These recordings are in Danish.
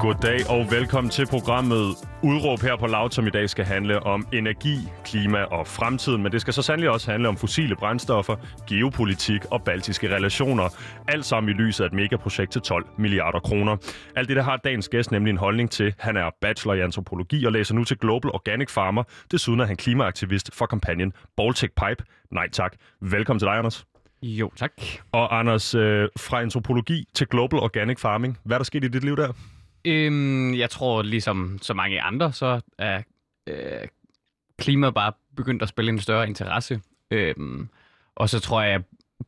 Goddag og velkommen til programmet Udråb her på Loud, som i dag skal handle om energi, klima og fremtiden. Men det skal så sandelig også handle om fossile brændstoffer, geopolitik og baltiske relationer. Alt sammen i lyset af et megaprojekt til 12 milliarder kroner. Alt det der har dagens gæst nemlig en holdning til. Han er bachelor i antropologi og læser nu til Global Organic Farmer. Desuden er han klimaaktivist for kampagnen Baltic Pipe. Nej tak. Velkommen til dig, Anders. Jo, tak. Og Anders, øh, fra antropologi til Global Organic Farming. Hvad er der sket i dit liv der? Øhm, jeg tror, ligesom så mange andre, så er øh, klimaet bare begyndt at spille en større interesse. Øhm, og så tror jeg, jeg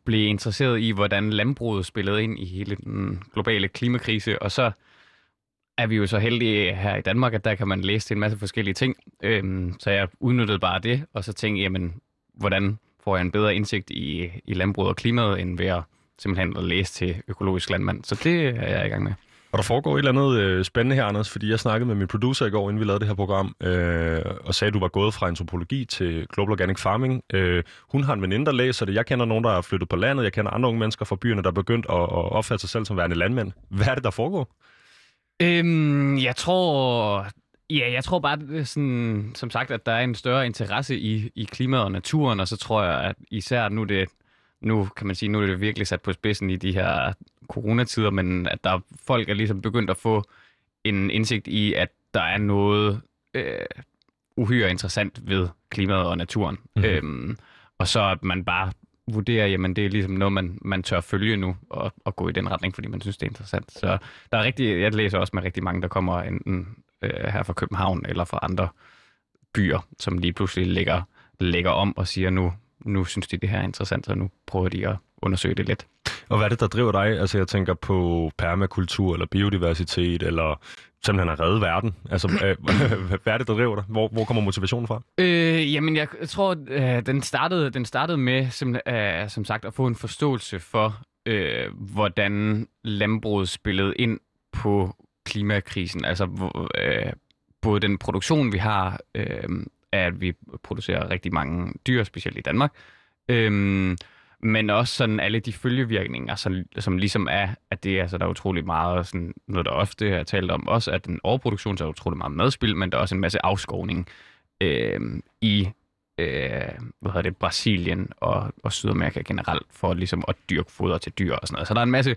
blev interesseret i, hvordan landbruget spillede ind i hele den globale klimakrise. Og så er vi jo så heldige her i Danmark, at der kan man læse til en masse forskellige ting. Øhm, så jeg udnyttede bare det, og så tænkte jeg, jamen, hvordan får jeg en bedre indsigt i, i landbruget og klimaet, end ved at simpelthen at læse til økologisk landmand. Så det er jeg i gang med. Og der foregår et eller andet øh, spændende her, Anders, fordi jeg snakkede med min producer i går, inden vi lavede det her program, øh, og sagde, at du var gået fra antropologi til Global Organic Farming. Øh, hun har en veninde, der læser det. Jeg kender nogen, der er flyttet på landet. Jeg kender andre unge mennesker fra byerne, der er begyndt at, at opfatte sig selv som værende landmænd. Hvad er det, der foregår? Øhm, jeg tror... Ja, jeg tror bare, det er sådan, som sagt, at der er en større interesse i, i klimaet og naturen, og så tror jeg, at især nu det nu kan man sige, nu er det virkelig sat på spidsen i de her coronatider, men at der folk er ligesom begyndt at få en indsigt i, at der er noget øh, uhyre interessant ved klimaet og naturen. Mm-hmm. Øhm, og så at man bare vurderer, jamen det er ligesom noget, man, man tør følge nu og, og gå i den retning, fordi man synes, det er interessant. Så der er rigtig, jeg læser også med rigtig mange, der kommer enten øh, her fra København eller fra andre byer, som lige pludselig lægger, lægger om og siger, nu, nu synes de, det her er interessant, så nu prøver de at undersøge det lidt. Og hvad er det, der driver dig? Altså jeg tænker på permakultur eller biodiversitet, eller simpelthen at redde verden. Altså, hvad er det, der driver dig? Hvor, hvor kommer motivationen fra? Øh, jamen, jeg tror, øh, den, startede, den startede med, som, øh, som sagt, at få en forståelse for, øh, hvordan landbruget spillede ind på klimakrisen. Altså, øh, både den produktion, vi har, øh, at vi producerer rigtig mange dyr, specielt i Danmark. Øhm, men også sådan alle de følgevirkninger, som, som ligesom er, at det altså, der er utrolig meget, sådan, noget der ofte har talt om, også at den overproduktion, så er utrolig meget madspil, men der er også en masse afskovning øh, i øh, hvad hedder det, Brasilien og, og Sydamerika generelt, for ligesom at dyrke foder til dyr og sådan noget. Så der er en masse,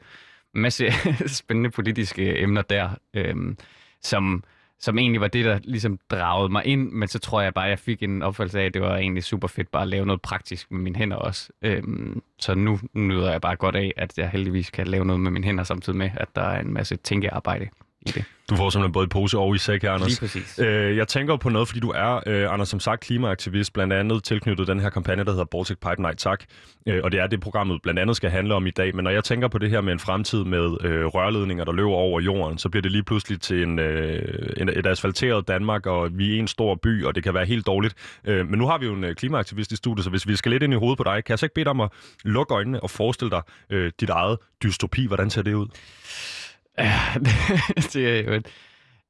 masse spændende politiske emner der, øh, som som egentlig var det, der ligesom dragede mig ind, men så tror jeg bare, at jeg fik en opfattelse af, at det var egentlig super fedt bare at lave noget praktisk med mine hænder også. Øhm, så nu nyder jeg bare godt af, at jeg heldigvis kan lave noget med mine hænder, samtidig med, at der er en masse tænkearbejde i det. Du får simpelthen både i pose og i sæk her, Anders. Lige præcis. Øh, jeg tænker på noget, fordi du er, øh, Anders, som sagt, klimaaktivist, blandt andet tilknyttet den her kampagne, der hedder Baltic Pipe Nej Tak. Øh, og det er det, programmet blandt andet skal handle om i dag. Men når jeg tænker på det her med en fremtid med øh, rørledninger, der løber over jorden, så bliver det lige pludselig til en, øh, en, et asfalteret Danmark, og vi er en stor by, og det kan være helt dårligt. Øh, men nu har vi jo en øh, klimaaktivist i studiet, så hvis vi skal lidt ind i hovedet på dig, kan jeg så ikke bede dig om at lukke øjnene og forestille dig øh, dit eget dystopi. Hvordan ser det ud? Det er jo et,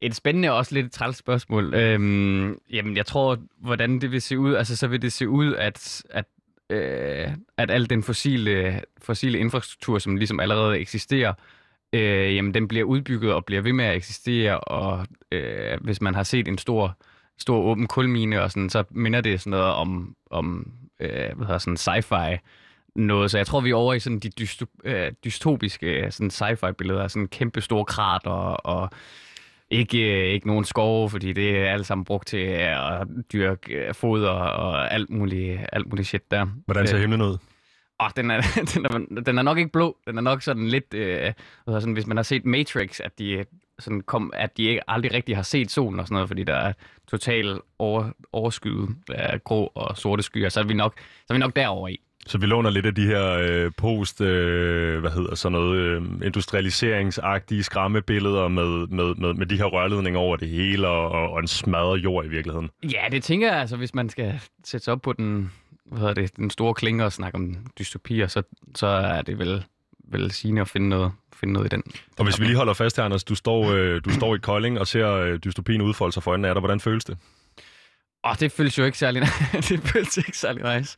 et spændende og også lidt træls spørgsmål. Øhm, jamen, jeg tror, hvordan det vil se ud, altså så vil det se ud, at, at, øh, at al den fossile, fossile infrastruktur, som ligesom allerede eksisterer, øh, jamen den bliver udbygget og bliver ved med at eksistere, og øh, hvis man har set en stor, stor åben kulmine og sådan, så minder det sådan noget om, om øh, hvad hedder sådan sci-fi noget. Så jeg tror, vi er over i sådan de dystop- øh, dystopiske sådan sci-fi billeder, sådan kæmpe store krater og ikke, øh, ikke nogen skove, fordi det er alt sammen brugt til at dyrke øh, foder og alt muligt, alt muligt shit der. Hvordan ser himlen ud? Åh, den er, den, er, den er nok ikke blå. Den er nok sådan lidt... Øh, sådan, hvis man har set Matrix, at de, sådan kom, at de ikke aldrig rigtig har set solen og sådan noget, fordi der er total over, overskyet af grå og sorte skyer, så er vi nok, så er vi nok derovre i. Så vi låner lidt af de her øh, post, øh, hvad hedder sådan noget, øh, industrialiseringsagtige skræmmebilleder med, med, med, med de her rørledninger over det hele og, og, en smadret jord i virkeligheden. Ja, det tænker jeg, altså, hvis man skal sætte sig op på den hvad hedder det, den store klinge og snakke om dystopier, så, så er det vel, vel sigende at finde noget, finde noget i den. Og hvis vi lige holder fast her, Anders, du står, øh, du står i Kolding og ser øh, dystopien udfolde sig for øjnene af dig. Hvordan føles det? Åh, oh, det føles jo ikke særlig, det føles ikke særlig nice.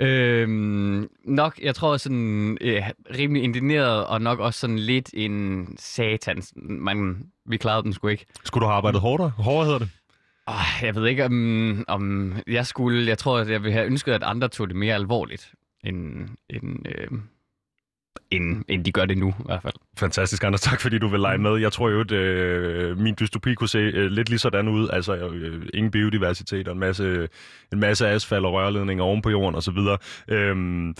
Øhm, nok, jeg tror sådan øh, rimelig indigneret, og nok også sådan lidt en satans. Man, vi klarede den sgu ikke. Skulle du have arbejdet hårdere? Hårdere hedder det? Oh, jeg ved ikke, om, om jeg skulle... Jeg tror, at jeg ville have ønsket, at andre tog det mere alvorligt, end, end, øh, end, end de gør det nu, i hvert fald. Fantastisk, Anders. Tak, fordi du vil lege med. Jeg tror jo, at øh, min dystopi kunne se øh, lidt lige sådan ud. Altså, øh, ingen biodiversitet og en masse, en masse asfalt og rørledninger oven på jorden osv. Øhm,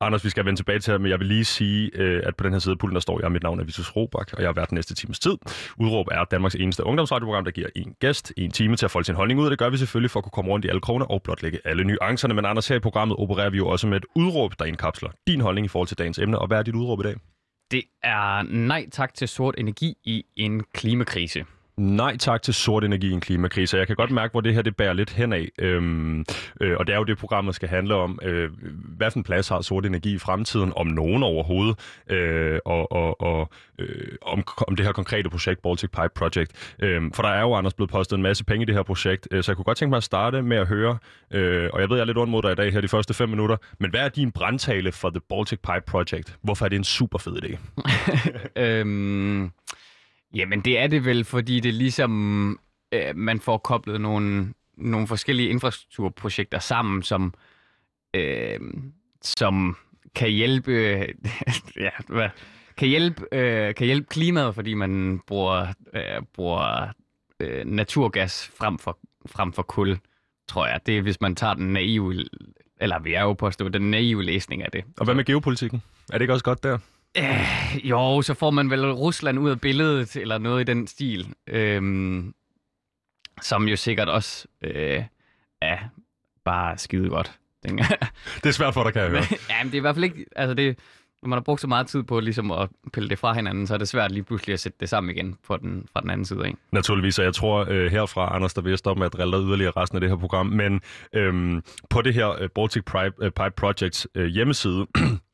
Anders, vi skal vende tilbage til men jeg vil lige sige, øh, at på den her side af pulten, der står jeg, mit navn er Vitus Robak, og jeg har været den næste times tid. Udråb er Danmarks eneste ungdomsradioprogram, der giver en gæst en time til at folde sin holdning ud, og det gør vi selvfølgelig for at kunne komme rundt i alle kroner og blotlægge alle nuancerne. Men Anders, her i programmet opererer vi jo også med et udråb, der indkapsler din holdning i forhold til dagens emne. Og hvad er dit udråb i dag? Det er nej tak til sort energi i en klimakrise. Nej tak til sort energi i en klimakrise. Jeg kan godt mærke, hvor det her det bærer lidt henad. Øhm, øh, og det er jo det, programmet skal handle om. Øh, hvad for en plads har sort energi i fremtiden, om nogen overhovedet, øh, og, og, og øh, om, om det her konkrete projekt, Baltic Pipe Project. Øh, for der er jo, Anders, blevet postet en masse penge i det her projekt, øh, så jeg kunne godt tænke mig at starte med at høre, øh, og jeg ved, jeg er lidt ondt mod dig i dag her de første fem minutter, men hvad er din brandtale for The Baltic Pipe Project? Hvorfor er det en super fed idé? øhm... Jamen, det er det vel, fordi det ligesom, øh, man får koblet nogle, nogle forskellige infrastrukturprojekter sammen, som, øh, som kan hjælpe, ja, hvad, kan hjælpe, øh, kan hjælpe klimaet, fordi man bruger, øh, bruger øh, naturgas frem for, frem for kul, tror jeg. Det er, hvis man tager den naive, eller vi er jo påstå, den naive læsning af det. Og hvad med geopolitikken? Er det ikke også godt der? Øh, jo, så får man vel Rusland ud af billedet, eller noget i den stil. Øhm, som jo sikkert også øh, er bare skide godt. det er svært for dig, kan jeg høre. ja, men det er i hvert fald ikke... Altså det, når man har brugt så meget tid på ligesom at pille det fra hinanden, så er det svært lige pludselig at sætte det sammen igen på den, fra den anden side. Ikke? Naturligvis, og jeg tror uh, herfra, Anders, der vil stoppe med at drille dig yderligere resten af det her program, men øhm, på det her uh, Baltic Pipe, uh, Pipe Projects uh, hjemmeside,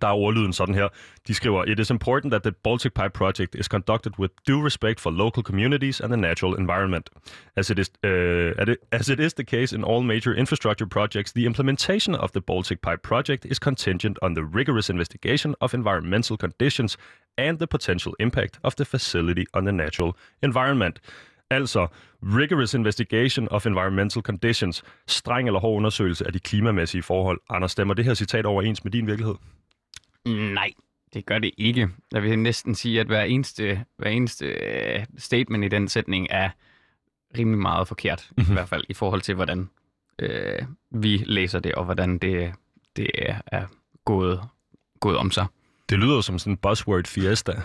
Der er ordlyden sådan her. De skriver, It is important that the Baltic Pipe project is conducted with due respect for local communities and the natural environment. As it is, uh, as it is the case in all major infrastructure projects, the implementation of the Baltic Pipe project is contingent on the rigorous investigation of environmental conditions and the potential impact of the facility on the natural environment. Altså, rigorous investigation of environmental conditions, streng eller hård undersøgelse af de klimamæssige forhold. Anders, stemmer det her citat overens med din virkelighed? Nej, det gør det ikke. Jeg vil næsten sige, at hver eneste, hver eneste uh, statement i den sætning er rimelig meget forkert, mm-hmm. i mhm. hvert fald i forhold til, hvordan uh, vi læser det, og hvordan det, det er gået, gået om sig. Det lyder som sådan en buzzword fiesta.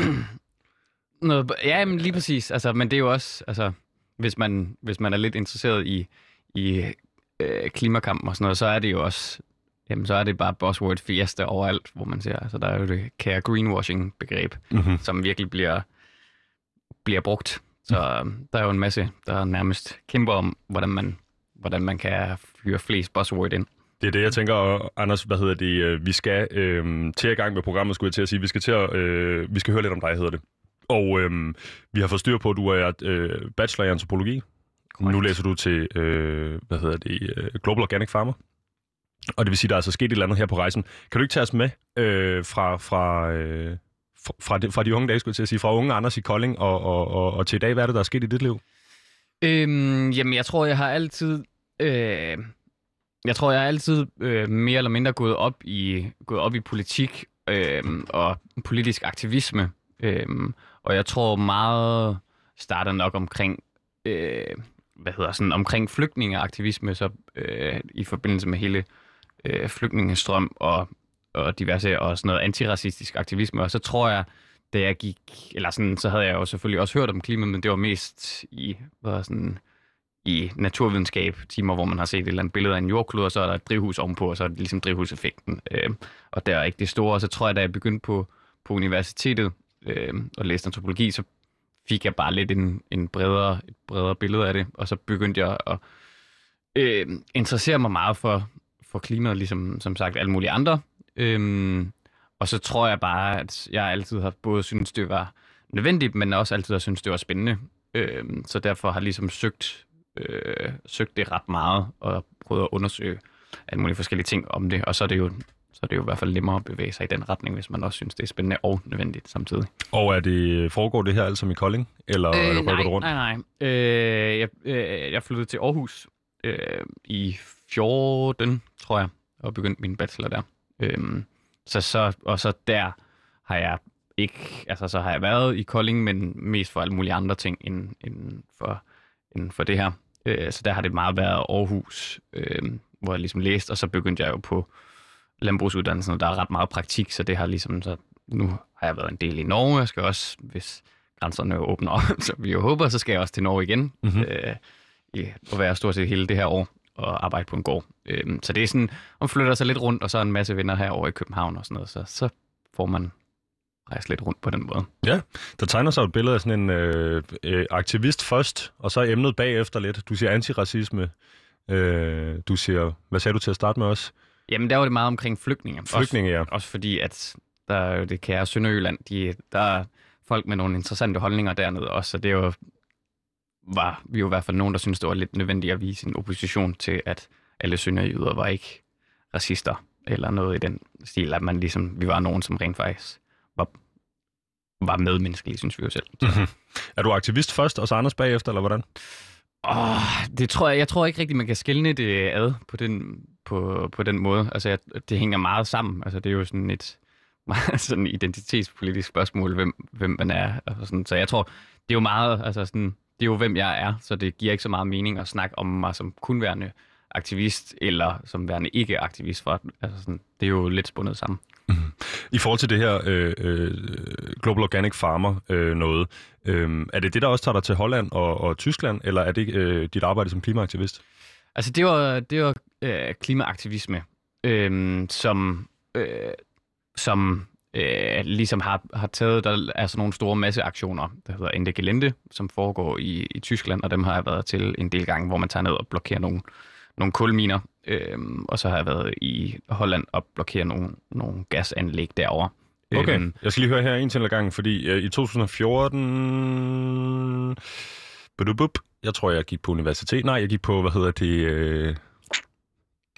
Noget, ja, men lige præcis. Altså, men det er jo også, altså, hvis man, hvis man er lidt interesseret i, i øh, klimakampen og sådan noget, så er det jo også jamen så er det bare buzzword fiesta overalt, hvor man ser. Altså der er jo det kære greenwashing-begreb, mm-hmm. som virkelig bliver, bliver brugt. Så mm. der er jo en masse, der nærmest kæmper om, hvordan man, hvordan man kan fyre flest buzzword ind. Det er det, jeg tænker, Anders, hvad hedder det, øh, vi skal øh, til i gang med programmet, skulle jeg til at sige. Vi skal, til at, øh, vi skal høre lidt om dig, hedder det. Og øh, vi har fået styr på, at du er øh, bachelor i antropologi. Correct. Nu læser du til, øh, hvad hedder det, øh, Global Organic Farmer. Og det vil sige, at der er altså sket et eller andet her på rejsen. Kan du ikke tage os med øh, fra, fra, øh, fra, de, fra de unge dage, skulle jeg til at sige, fra unge Anders i Kolding og, og, og, og til i dag? Hvad er det, der er sket i dit liv? Øhm, jamen, jeg tror, jeg har altid... Øh, jeg tror, jeg har altid øh, mere eller mindre gået op i, gået op i politik øh, og politisk aktivisme. Øh, og jeg tror meget starter nok omkring... Øh, hvad hedder sådan, omkring flygtningeaktivisme, så øh, i forbindelse med hele øh, Øh, flygtningestrøm og, og diverse og sådan noget antiracistisk aktivisme. Og så tror jeg, da jeg gik, eller sådan, så havde jeg jo selvfølgelig også hørt om klima, men det var mest i, hvad sådan, i naturvidenskab, timer, hvor man har set et eller andet billede af en jordklode, og så er der et drivhus ovenpå, og så er det ligesom drivhuseffekten. Øh, og der er ikke det store. Og så tror jeg, da jeg begyndte på, på universitetet øh, og læste antropologi, så fik jeg bare lidt en, en bredere, et bredere billede af det, og så begyndte jeg at øh, interessere mig meget for for klimaet, ligesom som sagt alle mulige andre. Øhm, og så tror jeg bare, at jeg altid har både synes det var nødvendigt, men også altid har synes det var spændende. Øhm, så derfor har jeg ligesom søgt, øh, søgt det ret meget, og prøvet at undersøge alle mulige forskellige ting om det. Og så er det jo så er det jo i hvert fald nemmere at bevæge sig i den retning, hvis man også synes, det er spændende og nødvendigt samtidig. Og er det, foregår det her altså som i Kolding, eller øh, rykker nej, du rundt? Nej, nej. Øh, jeg, øh, jeg flyttede til Aarhus øh, i 14, tror jeg, og begyndte min bachelor der. Øh, så, så, og så der har jeg ikke, altså så har jeg været i Kolding, men mest for alle mulige andre ting end, end, for, end for det her. Øh, så der har det meget været Aarhus, øh, hvor jeg ligesom læste, og så begyndte jeg jo på landbrugsuddannelsen, og der er ret meget praktik, så det har ligesom, så nu har jeg været en del i Norge, jeg skal også, hvis grænserne åbner op, så vi jo håber, så skal jeg også til Norge igen, Mhm. øh, at være stort set hele det her år og arbejde på en gård. Øh, så det er sådan, man flytter sig lidt rundt, og så er en masse venner herovre i København og sådan noget, så, så får man rejse lidt rundt på den måde. Der tegner sig et billede af sådan en øh, øh, aktivist først, og så emnet bagefter lidt. Du siger antiracisme. Øh, du siger, hvad sagde du til at starte med os? Jamen, der var det meget omkring flygtninge. Flygtninge, ja. Også, også fordi, at der er jo det kære Sønderjylland, de, der er folk med nogle interessante holdninger dernede også, så det er jo, var vi jo i hvert fald nogen, der synes det var lidt nødvendigt at vise en opposition til, at alle sønderjyder var ikke racister, eller noget i den stil, at man ligesom, vi var nogen, som rent faktisk var, var medmenneskelige, synes vi jo selv. Mhm. Er du aktivist først, og så Anders bagefter, eller hvordan? Oh, det tror jeg, jeg tror ikke rigtigt, man kan skelne det ad på den, på, på den måde. Altså, jeg, det hænger meget sammen. Altså, det er jo sådan et meget sådan identitetspolitisk spørgsmål, hvem, hvem man er. Altså, sådan, så jeg tror, det er jo meget, altså sådan, det er jo, hvem jeg er, så det giver ikke så meget mening at snakke om mig som kun værende aktivist, eller som værende ikke-aktivist. For, altså sådan, det er jo lidt spundet sammen. I forhold til det her øh, øh, Global Organic Farmer øh, noget, øh, er det det, der også tager dig til Holland og, og Tyskland, eller er det øh, dit arbejde som klimaaktivist? Altså, det var, det var øh, klimaaktivisme, øh, som, øh, som øh, ligesom har, har taget, der er sådan nogle store masseaktioner, der hedder Ende Gelände, som foregår i, i Tyskland, og dem har jeg været til en del gange, hvor man tager ned og blokerer nogle, nogle kulminer, øh, og så har jeg været i Holland og blokere nogle, nogle gasanlæg derovre. Okay, Øhm, jeg skal lige høre her en til ad gangen, fordi øh, i 2014... Budubup, jeg tror, jeg gik på universitet. Nej, jeg gik på, hvad hedder det, øh,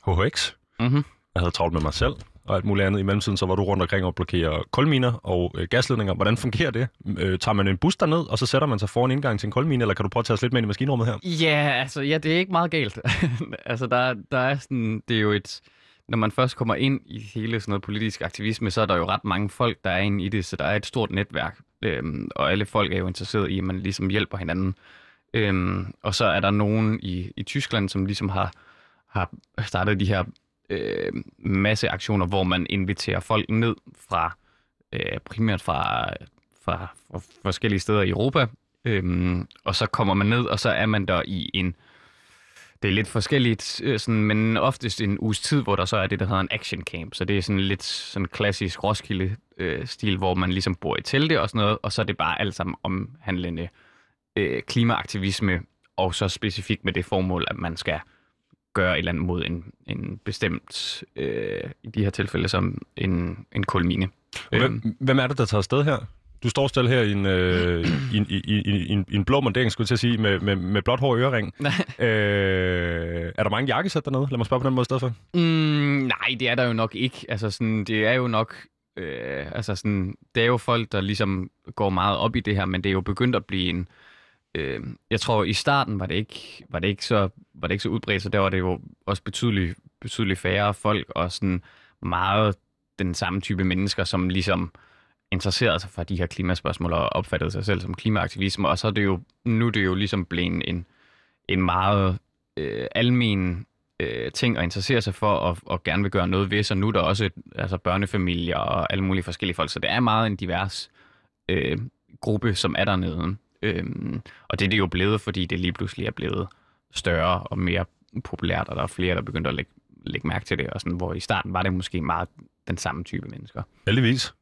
HHX. mhm. Jeg havde travlt med mig selv og alt muligt andet. I mellemtiden så var du rundt omkring og blokere kulminer og øh, gasledninger. Hvordan fungerer det? Øh, tager man en bus derned, og så sætter man sig foran indgangen til en kulmine, eller kan du prøve at tage os lidt med ind i maskinrummet her? Ja, altså, ja, det er ikke meget galt. altså, der, der er sådan, det er jo et, når man først kommer ind i hele sådan noget politisk aktivisme, så er der jo ret mange folk, der er inde i det, så der er et stort netværk, øhm, og alle folk er jo interesseret i, at man ligesom hjælper hinanden. Øhm, og så er der nogen i, i Tyskland, som ligesom har, har startet de her øh, masse aktioner, hvor man inviterer folk ned fra, øh, primært fra, fra, fra forskellige steder i Europa, øhm, og så kommer man ned, og så er man der i en, det er lidt forskelligt, øh, sådan, men oftest en uges tid, hvor der så er det, der hedder en action camp. Så det er sådan lidt sådan klassisk Roskilde-stil, øh, hvor man ligesom bor i telte og sådan noget, og så er det bare alt sammen omhandlende øh, klimaaktivisme, og så specifikt med det formål, at man skal gøre et eller andet mod en, en bestemt, øh, i de her tilfælde som en, en kulmine. Øhm, Hvem, hvem er det, der tager afsted her? Du står stille her i en, øh, i, i, i, i, en, i en blå montering, skulle jeg til at sige, med, med, med blåt hår og ørering. øh, er der mange jakkesæt dernede? Lad mig spørge på den måde i stedet for. Mm, nej, det er der jo nok ikke. Altså sådan, det er jo nok, øh, altså sådan, det er jo folk, der ligesom går meget op i det her, men det er jo begyndt at blive en, øh, øh, jeg tror i starten var det ikke, var det ikke så, var det ikke så udbredt, så der var det jo også betydeligt, betydeligt færre folk og sådan meget den samme type mennesker, som ligesom interesserede sig for de her klimaspørgsmål og opfattede sig selv som klimaaktivisme, og så er det jo, nu er det jo ligesom blevet en, en meget øh, almen øh, ting at interessere sig for og, og gerne vil gøre noget ved, så nu er der også et, altså børnefamilier og alle mulige forskellige folk, så det er meget en divers øh, gruppe, som er dernede. Øhm, og det er det jo blevet, fordi det lige pludselig er blevet større og mere populært, og der er flere, der begynder at lægge, lægge mærke til det, og sådan, hvor i starten var det måske meget den samme type mennesker. Heldigvis.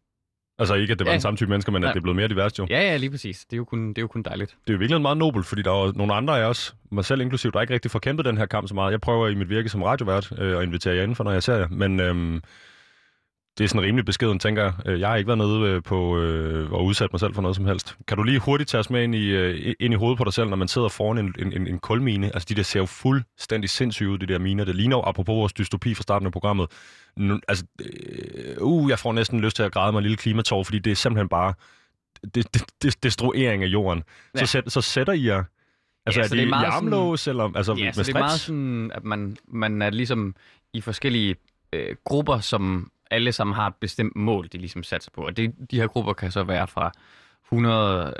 Altså ikke, at det var Ja. den samme type mennesker, men at Nej. det er blevet mere diverst jo. Ja, ja, lige præcis. Det er jo kun, det er jo kun dejligt. Det er jo virkelig meget nobelt, fordi der er nogle andre af os, mig selv inklusiv, der ikke rigtig får kæmpet den her kamp så meget. Jeg prøver i mit virke som radiovært øh, at invitere jer indenfor, når jeg ser jer, men øhm, det er sådan rimelig beskeden, tænker jeg. Øh, Jeg har ikke været nede øh, på øh, og udsat mig selv for noget som helst. Kan du lige hurtigt tage os med ind i, øh, ind i hovedet på dig selv, når man sidder foran en, en, en, kulmine? Altså, de der ser jo fuldstændig sindssyge ud, de der miner. Det ligner jo, apropos vores dystopi fra starten af programmet. Nu, altså, øh, uh, jeg får næsten lyst til at græde mig en lille klimatår, fordi det er simpelthen bare det, det, det, destruering af jorden. Ja. Så, sæt, så sætter I jer... Altså, Ja, er det det er meget i armlås, eller altså, Ja, med så det er meget sådan, at man, man er ligesom i forskellige øh, grupper, som alle sammen har et bestemt mål, de ligesom satser på. Og det, de her grupper kan så være fra 100,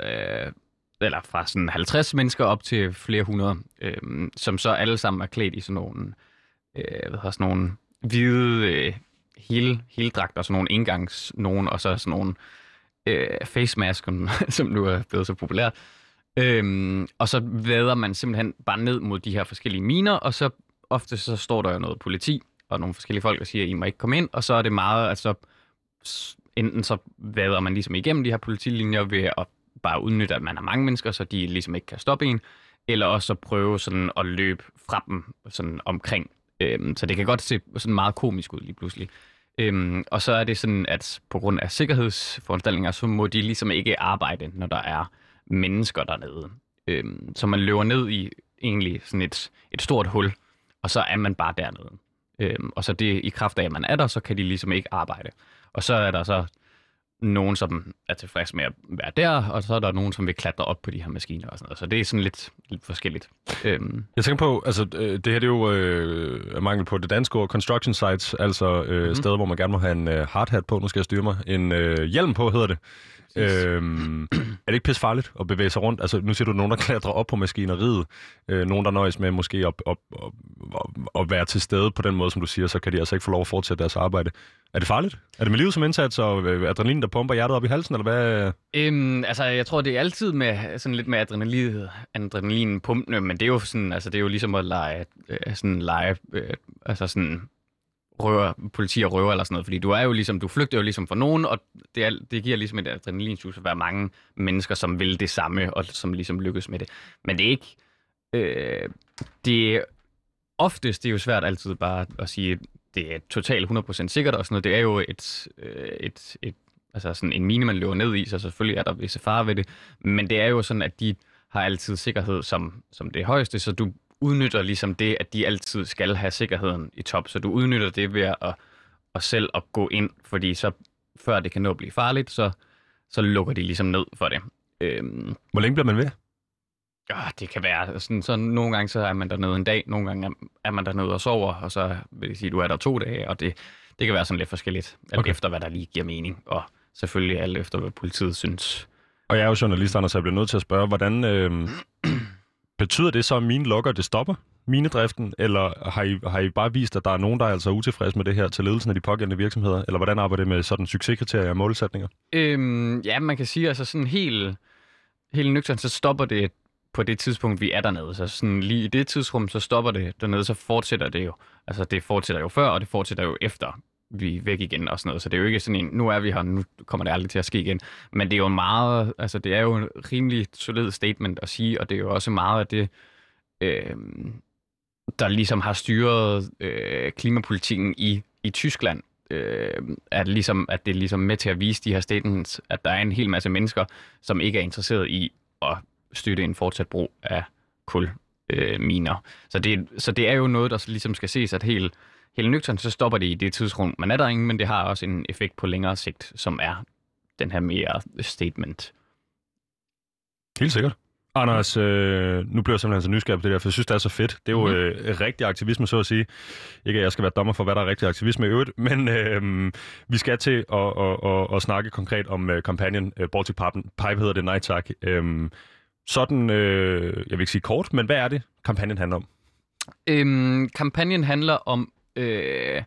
øh, eller fra sådan 50 mennesker op til flere hundrede, øh, som så alle sammen er klædt i sådan nogle, øh, hvad hedder, sådan nogle hvide øh, hele, dragter, sådan nogle engangs nogen, og så sådan nogle øh, face mask, som- som nu er blevet så populært. Øhm, og så vader man simpelthen bare ned mod de her forskellige miner, og så ofte så står der jo noget politi og nogle forskellige folk, der siger, at I må ikke komme ind, og så er det meget, altså enten så vader man ligesom igennem de her politilinjer ved at bare udnytte, at man har mange mennesker, så de ligesom ikke kan stoppe en, eller også at prøve sådan at løbe fra dem sådan omkring. Øhm, så det kan godt se sådan meget komisk ud lige pludselig. Øhm, og så er det sådan, at på grund af sikkerhedsforanstaltninger, så må de ligesom ikke arbejde, når der er mennesker dernede. Øhm, så man løber ned i egentlig sådan et, et stort hul, og så er man bare dernede. Øhm, og så det i kraft af, at man er der, så kan de ligesom ikke arbejde. Og så er der så nogen, som er tilfreds med at være der, og så er der nogen, som vil klatre op på de her maskiner og sådan noget. Så det er sådan lidt, lidt forskelligt. Øhm, Jeg tænker på, altså øh, det her det er jo øh, mangel på det danske ord, construction sites, altså øh, mm-hmm. steder, hvor man gerne må have en øh, hardhat på, nu skal jeg styre mig, en øh, hjelm på hedder det. Øhm, er det ikke pisse farligt at bevæge sig rundt? Altså, nu siger du, nogen, der klatrer op på maskineriet. Øh, nogen, der nøjes med måske at, at, at, at, at være til stede på den måde, som du siger, så kan de altså ikke få lov at fortsætte deres arbejde. Er det farligt? Er det med livet som indsats, og øh, adrenalin, der pumper hjertet op i halsen, eller hvad? Øhm, altså, jeg tror, det er altid med sådan lidt med adrenalin, adrenalin pumpende, men det er jo sådan, altså, det er jo ligesom at lege, øh, sådan lege, øh, altså sådan røver, politi og røver eller sådan noget, fordi du er jo ligesom, du flygter jo ligesom fra nogen, og det, er, det giver ligesom et adrenalinsus at være mange mennesker, som vil det samme, og som ligesom lykkes med det. Men det er ikke, øh, det er oftest, det er jo svært altid bare at sige, det er totalt 100% sikkert og sådan noget. Det er jo et, øh, et, et altså sådan en mine, man løber ned i, så selvfølgelig er der visse fare ved det. Men det er jo sådan, at de har altid sikkerhed som, som det højeste, så du udnytter ligesom det, at de altid skal have sikkerheden i top. Så du udnytter det ved at, at selv at gå ind, fordi så før det kan nå at blive farligt, så, så lukker de ligesom ned for det. Øhm, Hvor længe bliver man ved? Ja, det kan være sådan, så nogle gange så er man dernede en dag, nogle gange er- man dernede og sover, og så vil det sige, at du er der to dage, og det, det kan være sådan lidt forskelligt, alt okay. efter hvad der lige giver mening, og selvfølgelig alt efter hvad politiet synes. Og jeg er jo journalist, Anders, så jeg bliver nødt til at spørge, hvordan øh, betyder det så, at mine lokker, det stopper minedriften, eller har I, har I bare vist, at der er nogen, der er altså utilfredse med det her til ledelsen af de pågældende virksomheder, eller hvordan arbejder det med sådan succeskriterier og målsætninger? Øhm, ja, man kan sige, altså sådan helt, helt nøgternt, så stopper det på det tidspunkt, vi er dernede. Så sådan lige i det tidsrum, så stopper det dernede, så fortsætter det jo. Altså det fortsætter jo før, og det fortsætter jo efter vi er væk igen og sådan noget. Så det er jo ikke sådan en, nu er vi her, nu kommer det aldrig til at ske igen. Men det er jo meget, altså det er jo en rimelig solid statement at sige, og det er jo også meget af det, øh, der ligesom har styret øh, klimapolitikken i, i Tyskland. Øh, at, ligesom, at det er ligesom med til at vise de her statements, at der er en hel masse mennesker, som ikke er interesseret i at støtte en fortsat brug af kul øh, miner. Så det, så det er jo noget, der ligesom skal ses, at helt, helt nøgternt, så stopper det i det tidsrum. Man er der ingen, men det har også en effekt på længere sigt, som er den her mere statement. Helt sikkert. Anders, øh, nu bliver jeg simpelthen så nysgerrig på det der, for jeg synes, det er så fedt. Det er jo Mhm. øh, rigtig aktivisme, så at sige. Ikke at jeg skal være dommer for, hvad der er rigtig aktivisme i øvrigt, men øh, vi skal til at, at, at, at snakke konkret om øh, kampagnen øh, Baltic Pipe, Pipe hedder det, nej tak. Øh, sådan, øh, jeg vil ikke sige kort, men hvad er det, kampagnen handler om? Øhm, kampagnen handler om øh,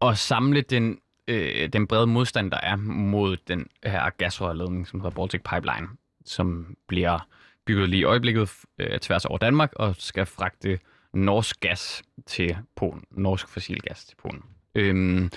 at samle den, øh, den brede modstand, der er mod den her gasrørledning, som hedder Baltic Pipeline, som bliver bygget lige i øjeblikket øh, tværs over Danmark og skal fragte norsk gas til Polen. Norsk fossil gas til Polen. Øhm,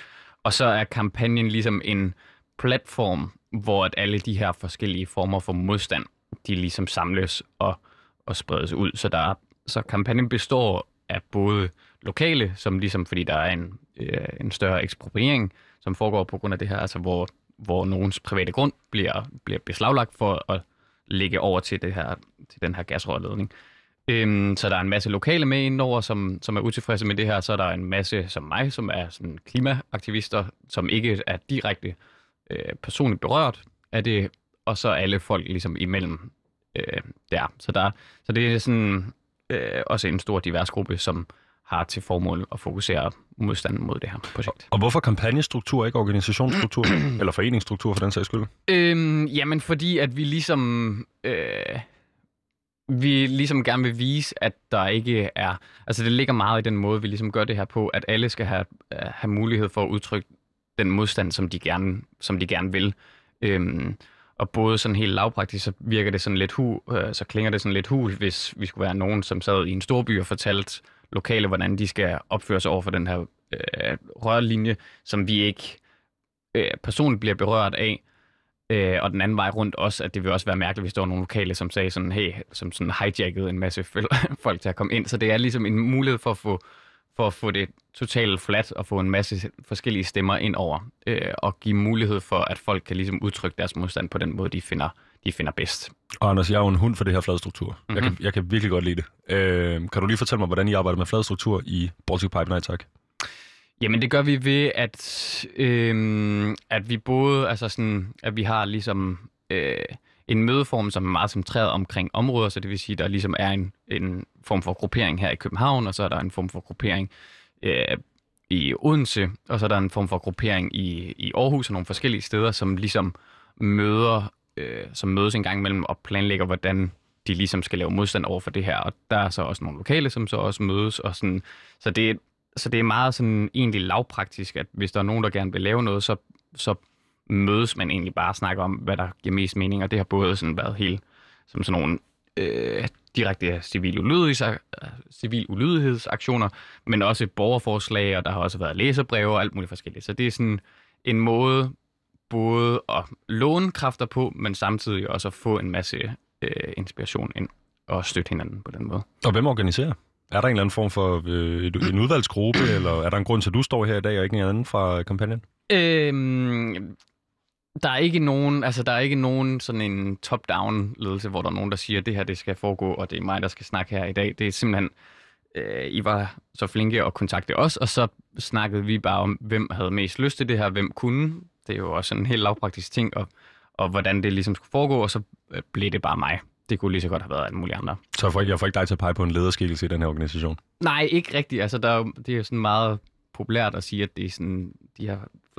og så er kampagnen ligesom en platform, hvor at alle de her forskellige former for modstand, de ligesom samles og, og spredes ud. Så, der er, så kampagnen består af både lokale, som ligesom, fordi der er en, øh, en større ekspropriering, som foregår på grund af det her, altså hvor, hvor nogens private grund bliver, bliver beslaglagt for at lægge over til, det her, til den her gasrørledning. Øhm, så der er en masse lokale med indover, som, som er utilfredse med det her. Så er der en masse som mig, som er sådan klimaaktivister, som ikke er direkte øh, personligt berørt af det, og så alle folk ligesom imellem øh, der. Så, der. så det er sådan øh, også en stor divers gruppe, som har til formål at fokusere modstanden mod det her projekt. Og hvorfor kampagnestruktur, ikke organisationsstruktur, eller foreningsstruktur for den sags skyld? Øhm, jamen, fordi at vi ligesom... Øh, vi ligesom gerne vil vise, at der ikke er... Altså, det ligger meget i den måde, vi ligesom gør det her på, at alle skal have, øh, have mulighed for at udtrykke den modstand, som de gerne, som de gerne vil. Øhm, og både sådan helt lavpraktisk, så virker det sådan lidt hu, øh, så klinger det sådan lidt hul, hvis vi skulle være nogen, som sad i en storby og fortalte lokale, hvordan de skal opføre sig over for den her øh, rørlinje, som vi ikke øh, personligt bliver berørt af. Øh, og den anden vej rundt også, at det vil også være mærkeligt, hvis der var nogle lokale, som sagde sådan, hey, som sådan hijackede en masse folk til at komme ind. Så det er ligesom en mulighed for at få, for at få det totalt flat og få en masse forskellige stemmer ind over. Øh, og give mulighed for, at folk kan ligesom udtrykke deres modstand på den måde, de finder, de finder bedst. Og Anders, jeg er jo en hund for det her fladstruktur. Mm-hmm. Jeg, kan, jeg kan virkelig godt lide det. Øh, kan du lige fortælle mig, hvordan I arbejder med fladstruktur i Baltic Pipe Night, tak? Jamen det gør vi ved, at, øh, at vi både, altså sådan, at vi har ligesom øh, en mødeform, som er meget centreret omkring områder, så det vil sige, at der ligesom er en, en form for gruppering her i København, og så er der en form for gruppering øh, i Odense, og så er der en form for gruppering i, i Aarhus og nogle forskellige steder, som ligesom møder, øh, som mødes en gang imellem og planlægger, hvordan de ligesom skal lave modstand over for det her. Og der er så også nogle lokale, som så også mødes. Og sådan, så det, så det er meget sådan egentlig lavpraktisk, at hvis der er nogen, der gerne vil lave noget, så, så mødes man egentlig bare og snakker om, hvad der giver mest mening, og det har både sådan været helt som sådan nogle øh, direkte civil, ulydigheds, civil ulydighedsaktioner, men også borgerforslag, og der har også været læserbreve og alt muligt forskelligt. Så det er sådan en måde både at låne kræfter på, men samtidig også at få en masse øh, inspiration ind og støtte hinanden på den måde. Og hvem organiserer? Er der en eller anden form for øh, en udvalgsgruppe, eller er der en grund til, at du står her i dag, og ikke en anden fra kampagnen? Øhm, der er ikke nogen, altså der er ikke nogen sådan en top-down ledelse, hvor der er nogen, der siger, at det her det skal foregå, og det er mig, der skal snakke her i dag. Det er simpelthen, øh, I var så flinke at kontakte os, og så snakkede vi bare om, hvem havde mest lyst til det her, hvem kunne. Det er jo også en helt lavpraktisk ting, og, og hvordan det ligesom skulle foregå, og så øh, blev det bare mig. Det kunne lige så godt have været alle mulige andre. Så jeg får, jeg får ikke dig til at pege på en lederskikkelse i den her organisation? Nej, ikke rigtigt. Altså, der er jo, det er jo sådan meget populært at sige, at det er sådan, de her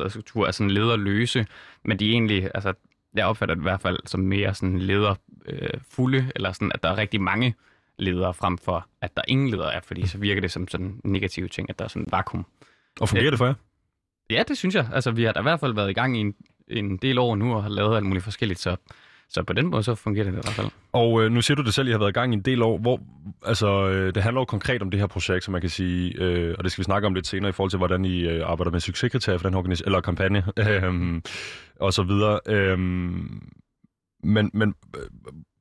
strukturer er sådan lederløse, men de er egentlig, altså, jeg opfatter det i hvert fald som mere sådan lederfulde, øh, eller sådan, at der er rigtig mange ledere frem for, at der ingen ledere er, fordi så virker det som sådan en negativ ting, at der er sådan en vakuum. Og fungerer det for jer? Ja, det synes jeg. Altså, vi har da i hvert fald været i gang i en, en del år nu, og har lavet alt muligt forskelligt, så så på den måde, så fungerer det i hvert fald. Og øh, nu siger du det selv, I har været i gang i en del år. Hvor, altså, øh, det handler jo konkret om det her projekt, som man kan sige, øh, og det skal vi snakke om lidt senere i forhold til, hvordan I øh, arbejder med succeskriterier for den her eller kampagne, øh, og så videre. Øh, men, men øh,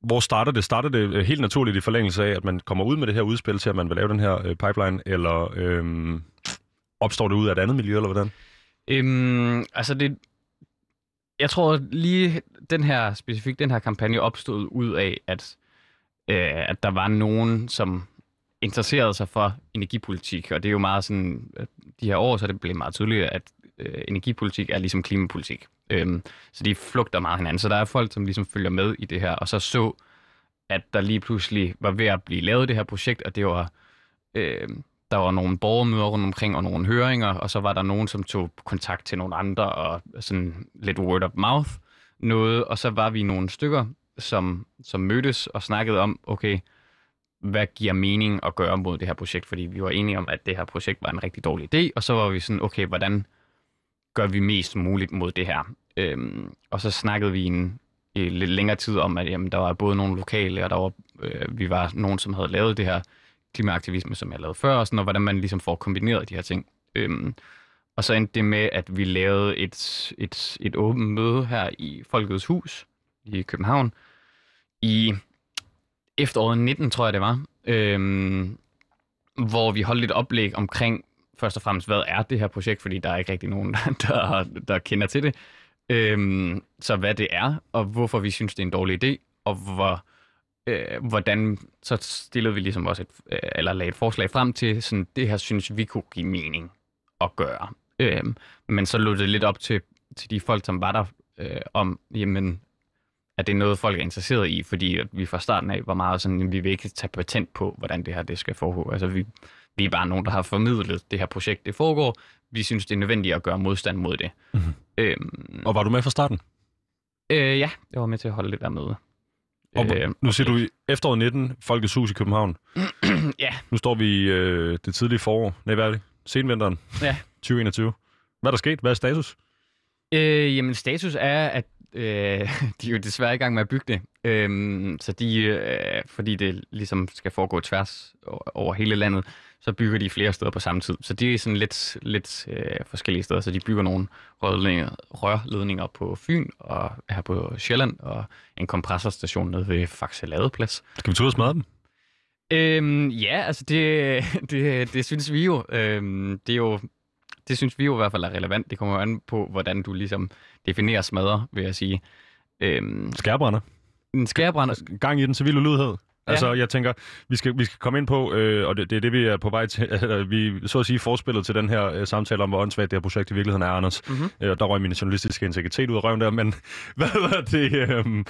hvor starter det? Starter det øh, helt naturligt i forlængelse af, at man kommer ud med det her udspil til, at man vil lave den her øh, pipeline, eller øh, opstår det ud af et andet miljø, eller hvordan? Øhm, altså det, jeg tror lige den her specifikt den her kampagne opstod ud af, at, øh, at der var nogen, som interesserede sig for energipolitik, og det er jo meget sådan, de her år, så er det blevet meget tydeligt, at øh, energipolitik er ligesom klimapolitik. Øhm, så de flugter meget hinanden. Så der er folk, som ligesom følger med i det her, og så så, at der lige pludselig var ved at blive lavet det her projekt, og det var øh, der var nogle borgermøder rundt omkring og nogle høringer, og så var der nogen, som tog kontakt til nogle andre og sådan lidt word of mouth noget, og så var vi nogle stykker, som, som mødtes og snakkede om, okay, hvad giver mening at gøre mod det her projekt, fordi vi var enige om, at det her projekt var en rigtig dårlig idé, og så var vi sådan, okay, hvordan gør vi mest muligt mod det her? Øhm, og så snakkede vi en, i lidt længere tid om, at jamen, der var både nogle lokale, og der var, øh, vi var nogen, som havde lavet det her klimaaktivisme, som jeg lavede før, og, sådan, og hvordan man ligesom får kombineret de her ting. Øhm, Og så endte det med, at vi lavede et, et, et åbent møde her i Folkets Hus i København i efteråret 19, tror jeg det var, øhm, hvor vi holdt et oplæg omkring først og fremmest, hvad er det her projekt, fordi der er ikke rigtig nogen, der, der kender til det. Øhm, så hvad det er, og hvorfor vi synes, det er en dårlig idé, og hvor, øh, hvordan så stillede vi ligesom også et, øh, eller lagde et forslag frem til, sådan, det her synes vi kunne give mening at gøre. Øhm, men så lå det lidt op til, til de folk, som var der, øh, om, jamen, at det er noget, folk er interesseret i, fordi at vi fra starten af var meget sådan, at vi vil ikke tage patent på, hvordan det her det skal foregå. Altså, vi, vi er bare nogen, der har formidlet det her projekt, det foregår. Vi synes, det er nødvendigt at gøre modstand mod det. Mm-hmm. Øhm, og var du med fra starten? Øh, ja, jeg var med til at holde det der møde. Og øh, nu siger du efteråret 19, Folkets Hus i København. ja. Nu står vi øh, det tidlige forår. Nej, hvad er det? Senvinteren ja. 2021. Hvad er der sket? Hvad er status? Øh, jamen, status er, at øh, de er jo desværre i gang med at bygge det. Øh, så de, øh, fordi det ligesom skal foregå tværs over hele landet, så bygger de flere steder på samme tid. Så de er sådan lidt, lidt øh, forskellige steder. Så de bygger nogle rørledninger, rørledninger på Fyn og her på Sjælland, og en kompressorstation nede ved Faxe Ladeplads. Skal vi tage og dem? Øhm, ja, altså det, det, det synes vi jo. Øhm, det er jo det synes vi jo i hvert fald er relevant. Det kommer jo an på, hvordan du ligesom definerer smadre, vil jeg sige. Øhm, skærbrænder. En skærbrænder. Gang i den civile ulydighed. Ja. Altså, jeg tænker, vi skal, vi skal komme ind på, øh, og det, det er det, vi er på vej til, øh, vi så at sige forspillet til den her øh, samtale om, hvor åndssvagt det her projekt i virkeligheden er, Anders. Mm-hmm. Øh, der røg min journalistiske integritet ud af røven der, men hvad var det? Øh,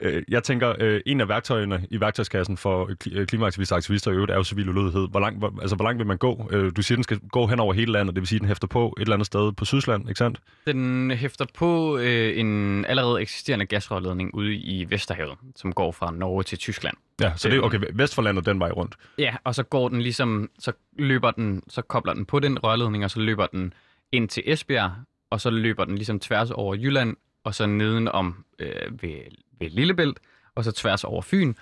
øh, jeg tænker, øh, en af værktøjerne i værktøjskassen for øh, klimaaktivister og aktivister i øvrigt er jo civil ulydighed. Hvor langt, hvor, altså, hvor langt vil man gå? Øh, du siger, den skal gå hen over hele landet, det vil sige, den hæfter på et eller andet sted på Sydsland, ikke sandt? Den hæfter på øh, en allerede eksisterende gasrørledning ude i Vesterhavet, som går fra Norge til Tyskland. Ja, så det er okay, Vestforlandet for den vej rundt. Ja, og så går den ligesom, så løber den, så kobler den på den rørledning, og så løber den ind til Esbjerg, og så løber den ligesom tværs over Jylland, og så nedenom øh, ved, ved Lillebælt, og så tværs over Fyn,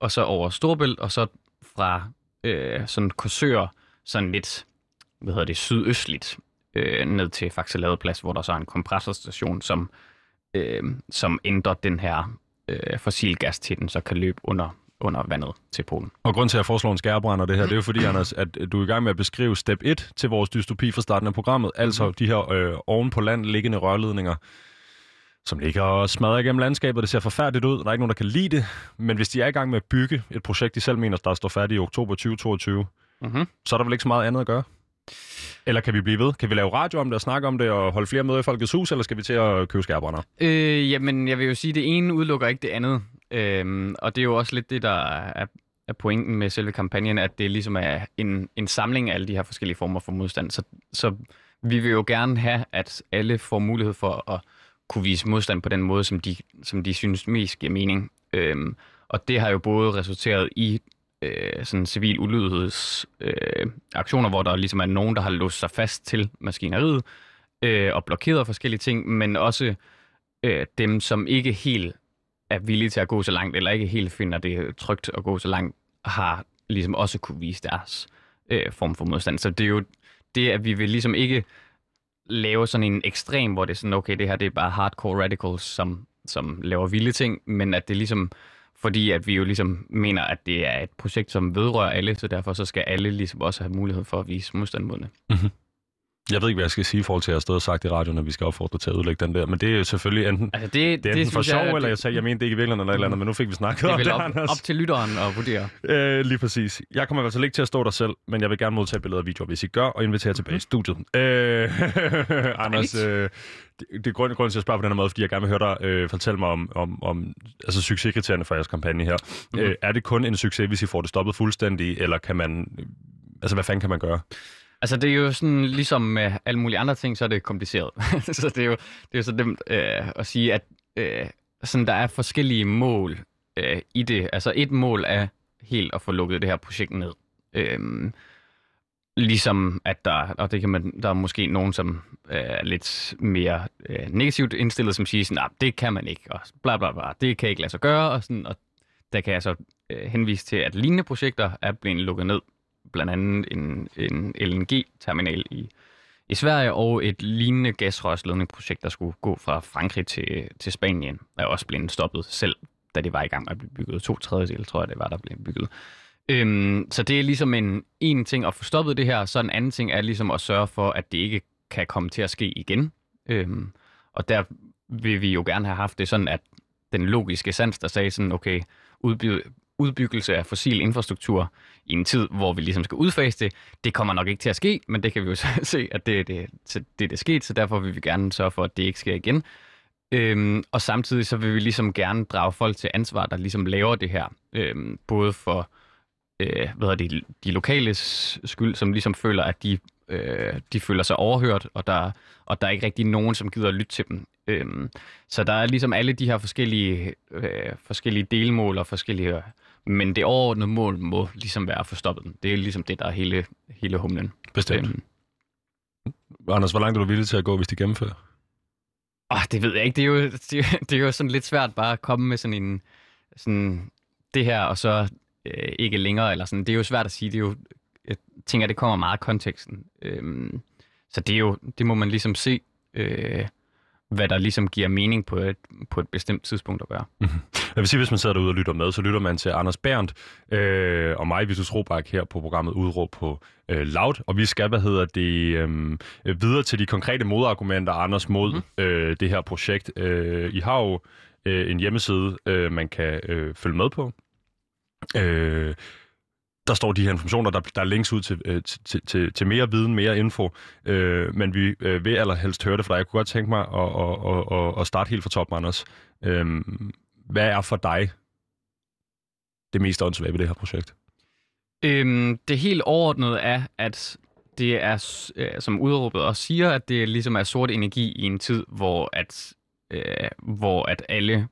og så over Storbælt, og så fra øh, sådan Korsør, sådan lidt, hvad hedder det, sydøstligt, øh, ned til Faxe Ladeplads, hvor der så er en kompressorstation, som, øh, som ændrer den her øh, fossilgas til den, så kan løbe under under vandet til Polen. Og grund til, at jeg foreslår en skærbrænder det her, det er jo fordi, Anders, at du er i gang med at beskrive step 1 til vores dystopi fra starten af programmet, altså mm. de her øh, oven på land liggende rørledninger, som ligger og smadrer igennem landskabet. Det ser forfærdeligt ud. Der er ikke nogen, der kan lide det. Men hvis de er i gang med at bygge et projekt, de selv mener, der står færdigt i oktober 2022, mm-hmm. så er der vel ikke så meget andet at gøre? Eller kan vi blive ved? Kan vi lave radio om det og snakke om det og holde flere møder i Folkets Hus, eller skal vi til at købe skærbrænder? Øh, jamen, jeg vil jo sige, at det ene udelukker ikke det andet. Øhm, og det er jo også lidt det, der er, er pointen med selve kampagnen, at det ligesom er en, en samling af alle de her forskellige former for modstand. Så, så vi vil jo gerne have, at alle får mulighed for at kunne vise modstand på den måde, som de, som de synes mest giver mening. Øhm, og det har jo både resulteret i øh, sådan civil ulydigheds øh, aktioner, hvor der ligesom er nogen, der har låst sig fast til maskineriet øh, og blokeret forskellige ting, men også øh, dem, som ikke helt er villige til at gå så langt, eller ikke helt finder det trygt at gå så langt, har ligesom også kunne vise deres øh, form for modstand. Så det er jo det, at vi vil ligesom ikke lave sådan en ekstrem, hvor det er sådan, okay, det her det er bare hardcore radicals, som, som laver vilde ting, men at det ligesom, fordi at vi jo ligesom mener, at det er et projekt, som vedrører alle, så derfor så skal alle ligesom også have mulighed for at vise modstand mod det. Mm-hmm. Jeg ved ikke, hvad jeg skal sige i forhold til, at jeg har stået og sagt i radioen, at vi skal opfordre til at udlægge den der. Men det er selvfølgelig enten, altså det, det er enten det, for sjov, jeg, eller jeg sagde, jeg mente det ikke i virkeligheden eller et eller andet, men nu fik vi snakket det om det, op, Anders. op til lytteren at vurdere. Øh, lige præcis. Jeg kommer altså ikke til at stå der selv, men jeg vil gerne modtage billeder og videoer, hvis I gør, og invitere tilbage i mhm. studiet. Øh, Anders, øh, det, det er grunden, til at spørge på den her måde, fordi jeg gerne vil høre dig øh, fortælle mig om, om, om altså, succeskriterierne for jeres kampagne her. Mm-hmm. Øh, er det kun en succes, hvis I får det stoppet fuldstændig, eller kan man... Altså, hvad fanden kan man gøre? Altså, det er jo sådan, ligesom med alle mulige andre ting, så er det kompliceret. så det er jo, det er jo så nemt øh, at sige, at øh, sådan, der er forskellige mål øh, i det. Altså, et mål er helt at få lukket det her projekt ned. Øh, ligesom at der, og det kan man, der er måske nogen, som øh, er lidt mere øh, negativt indstillet, som siger sådan, det kan man ikke, og bla bla bla, det kan ikke lade sig gøre, og, sådan, og der kan jeg så øh, henvise til, at lignende projekter er blevet lukket ned blandt andet en, en LNG-terminal i, i Sverige, og et lignende gasrørsledningsprojekt, der skulle gå fra Frankrig til, til Spanien, er også blevet stoppet selv, da det var i gang med at blive bygget. To tredjedel, tror jeg, det var, der blev bygget. Øhm, så det er ligesom en, en ting at få stoppet det her, så en anden ting er ligesom at sørge for, at det ikke kan komme til at ske igen. Øhm, og der vil vi jo gerne have haft det sådan, at den logiske sans, der sagde sådan, okay, udby- udbyggelse af fossil infrastruktur i en tid, hvor vi ligesom skal udfase det, det kommer nok ikke til at ske, men det kan vi jo så se, at det, det, det, det er sket, så derfor vil vi gerne sørge for, at det ikke sker igen. Øhm, og samtidig så vil vi ligesom gerne drage folk til ansvar, der ligesom laver det her, øhm, både for øh, hvad det, de lokale skyld, som ligesom føler, at de, øh, de føler sig overhørt, og der, og der er ikke rigtig nogen, som gider at lytte til dem. Øhm, så der er ligesom alle de her forskellige, øh, forskellige delmål og forskellige... Men det overordnede mål må ligesom være at få stoppet den. Det er ligesom det, der er hele, hele humlen. Bestemt. Øhm, Anders, hvor langt er du villig til at gå, hvis de gennemfører? Åh, det ved jeg ikke. Det er, jo, det, er, det er jo sådan lidt svært bare at komme med sådan en... Sådan det her, og så øh, ikke længere. Eller sådan. Det er jo svært at sige. Det er jo, jeg tænker, det kommer meget af konteksten. Øhm, så det, er jo, det må man ligesom se, øh, hvad der ligesom giver mening på et, på et bestemt tidspunkt at gøre. Mm-hmm. Jeg vil sige, hvis man sidder derude og lytter med, så lytter man til Anders Berndt øh, og mig, Vitus Robak, her på programmet Udråb på øh, Loud. Og vi skal, hvad hedder det, øh, videre til de konkrete modargumenter, Anders, mod mm-hmm. øh, det her projekt. Øh, I har jo øh, en hjemmeside, øh, man kan øh, følge med på. Øh, der står de her informationer, der, der er links ud til, øh, til, til, til mere viden, mere info, øh, men vi øh, vil allerhelst høre det fra dig. Jeg kunne godt tænke mig at, at, at, at starte helt fra toppen, Anders. Øh, hvad er for dig det mest åndssvage ved det her projekt? Øhm, det helt overordnede er, at det er, øh, som udråbet også siger, at det ligesom er sort energi i en tid, hvor at, øh, hvor at alle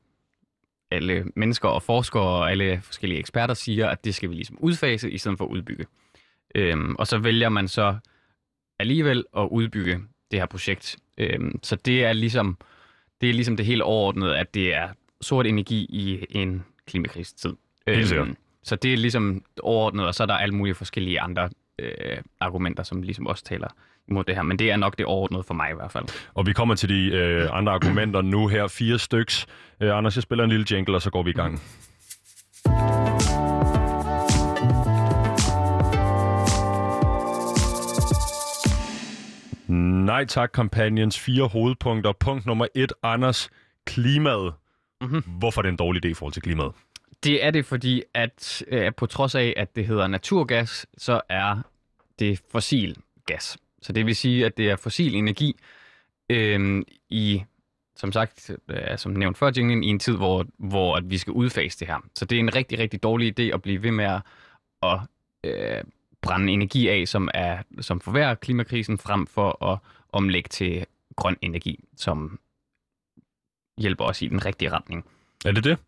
alle mennesker og forskere og alle forskellige eksperter siger, at det skal vi ligesom udfase i stedet for at udbygge. Øhm, og så vælger man så alligevel at udbygge det her projekt. Øhm, så det er ligesom det er ligesom det helt overordnede, at det er sort energi i en klimakrisetid. Øhm, så det er ligesom overordnet, og så er der alle mulige forskellige andre øh, argumenter, som ligesom også taler imod det her. Men det er nok det overordnede for mig i hvert fald. Og vi kommer til de øh, andre argumenter nu her. Fire styks. Øh, Anders, jeg spiller en lille jingle, og så går vi i gang. Nej tak, kampagnens fire hovedpunkter. Punkt nummer et, Anders, klimaet. Mm-hmm. Hvorfor er det en dårlig idé i forhold til klimaet? Det er det, fordi at øh, på trods af, at det hedder naturgas, så er det fossil gas. Så det vil sige, at det er fossil energi øh, i, som sagt, øh, som nævnt før, jinglen, i en tid, hvor, hvor at vi skal udfase det her. Så det er en rigtig, rigtig dårlig idé at blive ved med at, at øh, brænde energi af, som, er, som forværrer klimakrisen, frem for at omlægge til grøn energi, som hjælper os i den rigtige retning. Er det det?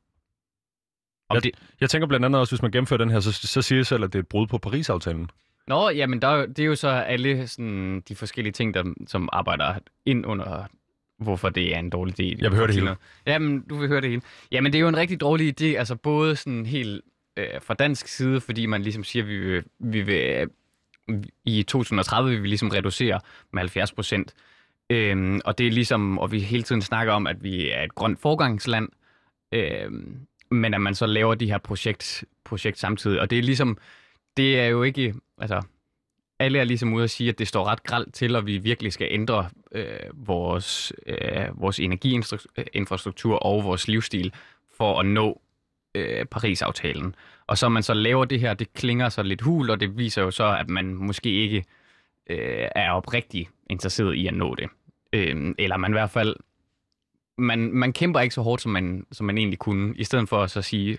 Jeg, det... jeg tænker blandt andet også, hvis man gennemfører den her, så, så siger jeg selv, at det er et brud på Paris-aftalen. Nå, jamen der, det er jo så alle sådan, de forskellige ting, der, som arbejder ind under, hvorfor det er en dårlig idé. Jeg vil høre det hele. Jamen, du vil høre det hele. Jamen, det er jo en rigtig dårlig idé, altså både sådan helt øh, fra dansk side, fordi man ligesom siger, at vi vil, vi vil øh, i 2030 vil vi ligesom reducere med 70 procent. Øhm, og det er ligesom, og vi hele tiden snakker om, at vi er et grønt forgangsland, øhm, men at man så laver de her projekt, projekt samtidig. Og det er ligesom, det er jo ikke, altså, alle er ligesom ude at sige, at det står ret gralt til, og vi virkelig skal ændre øh, vores, øh, vores energiinfrastruktur og vores livsstil for at nå øh, Paris-aftalen. Og så man så laver det her, det klinger så lidt hul, og det viser jo så, at man måske ikke øh, er oprigtig interesseret i at nå det. Øh, eller man i hvert fald, man, man kæmper ikke så hårdt, som man, som man egentlig kunne, i stedet for at så sige,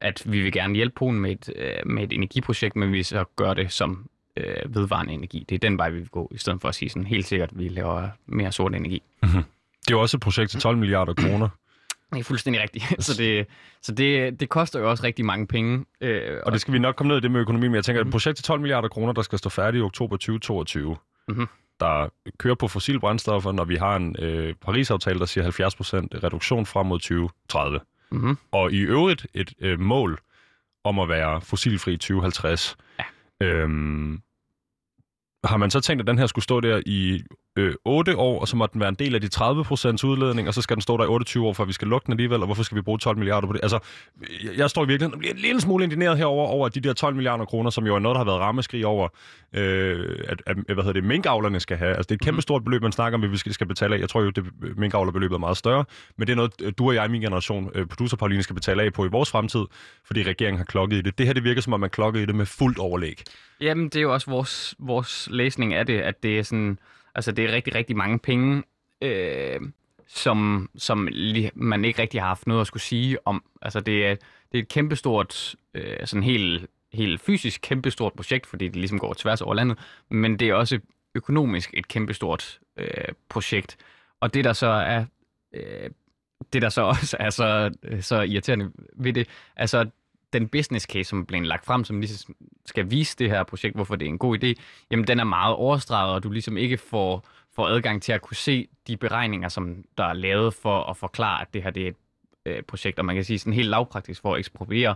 at vi vil gerne hjælpe Polen med et, øh, med et energiprojekt, men vi så gør det som øh, vedvarende energi. Det er den vej, vi vil gå, i stedet for at sige sådan helt sikkert, at vi laver mere sort energi. Mm-hmm. Det er jo også et projekt til 12 milliarder kroner. Det er fuldstændig rigtigt. Så, det, så det, det koster jo også rigtig mange penge. Øh, og det skal vi nok komme ned i det med økonomi, men jeg tænker, mm-hmm. et projekt til 12 milliarder kroner, der skal stå færdigt i oktober 2022, mm-hmm. Der kører på fossile brændstoffer, når vi har en øh, Paris-aftale, der siger 70% reduktion frem mod 2030 mm-hmm. og i øvrigt et øh, mål om at være fossilfri 2050. Ja. Øhm, har man så tænkt, at den her skulle stå der i øh, 8 år, og så må den være en del af de 30 procents udledning, og så skal den stå der i 28 år, for vi skal lukke den alligevel, og hvorfor skal vi bruge 12 milliarder på det? Altså, jeg, jeg står i virkeligheden og bliver en lille smule indineret herover over de der 12 milliarder kroner, som jo er noget, der har været rammeskrig over, øh, at, at, øh, hvad hedder det, minkavlerne skal have. Altså, det er et kæmpe stort beløb, man snakker om, at vi skal, skal betale af. Jeg tror jo, det minkavlerbeløbet er meget større, men det er noget, øh, du og jeg i min generation, øh, producer Pauline, skal betale af på i vores fremtid, fordi regeringen har klokket i det. Det her, det virker som om, man klokket i det med fuldt overlæg. Jamen, det er jo også vores, vores læsning af det, at det er sådan, altså det er rigtig, rigtig mange penge, øh, som, som man ikke rigtig har haft noget at skulle sige om. Altså det er, det er et kæmpestort, øh, sådan helt, helt fysisk kæmpestort projekt, fordi det ligesom går tværs over landet, men det er også økonomisk et kæmpestort øh, projekt. Og det der så er, øh, det der så også er så, øh, så irriterende ved det, altså den business case, som blev lagt frem, som ligesom skal vise det her projekt, hvorfor det er en god idé, jamen den er meget overstreget, og du ligesom ikke får, får adgang til at kunne se de beregninger, som der er lavet for at forklare, at det her det er et øh, projekt. Og man kan sige sådan helt lavpraktisk for at ekspropriere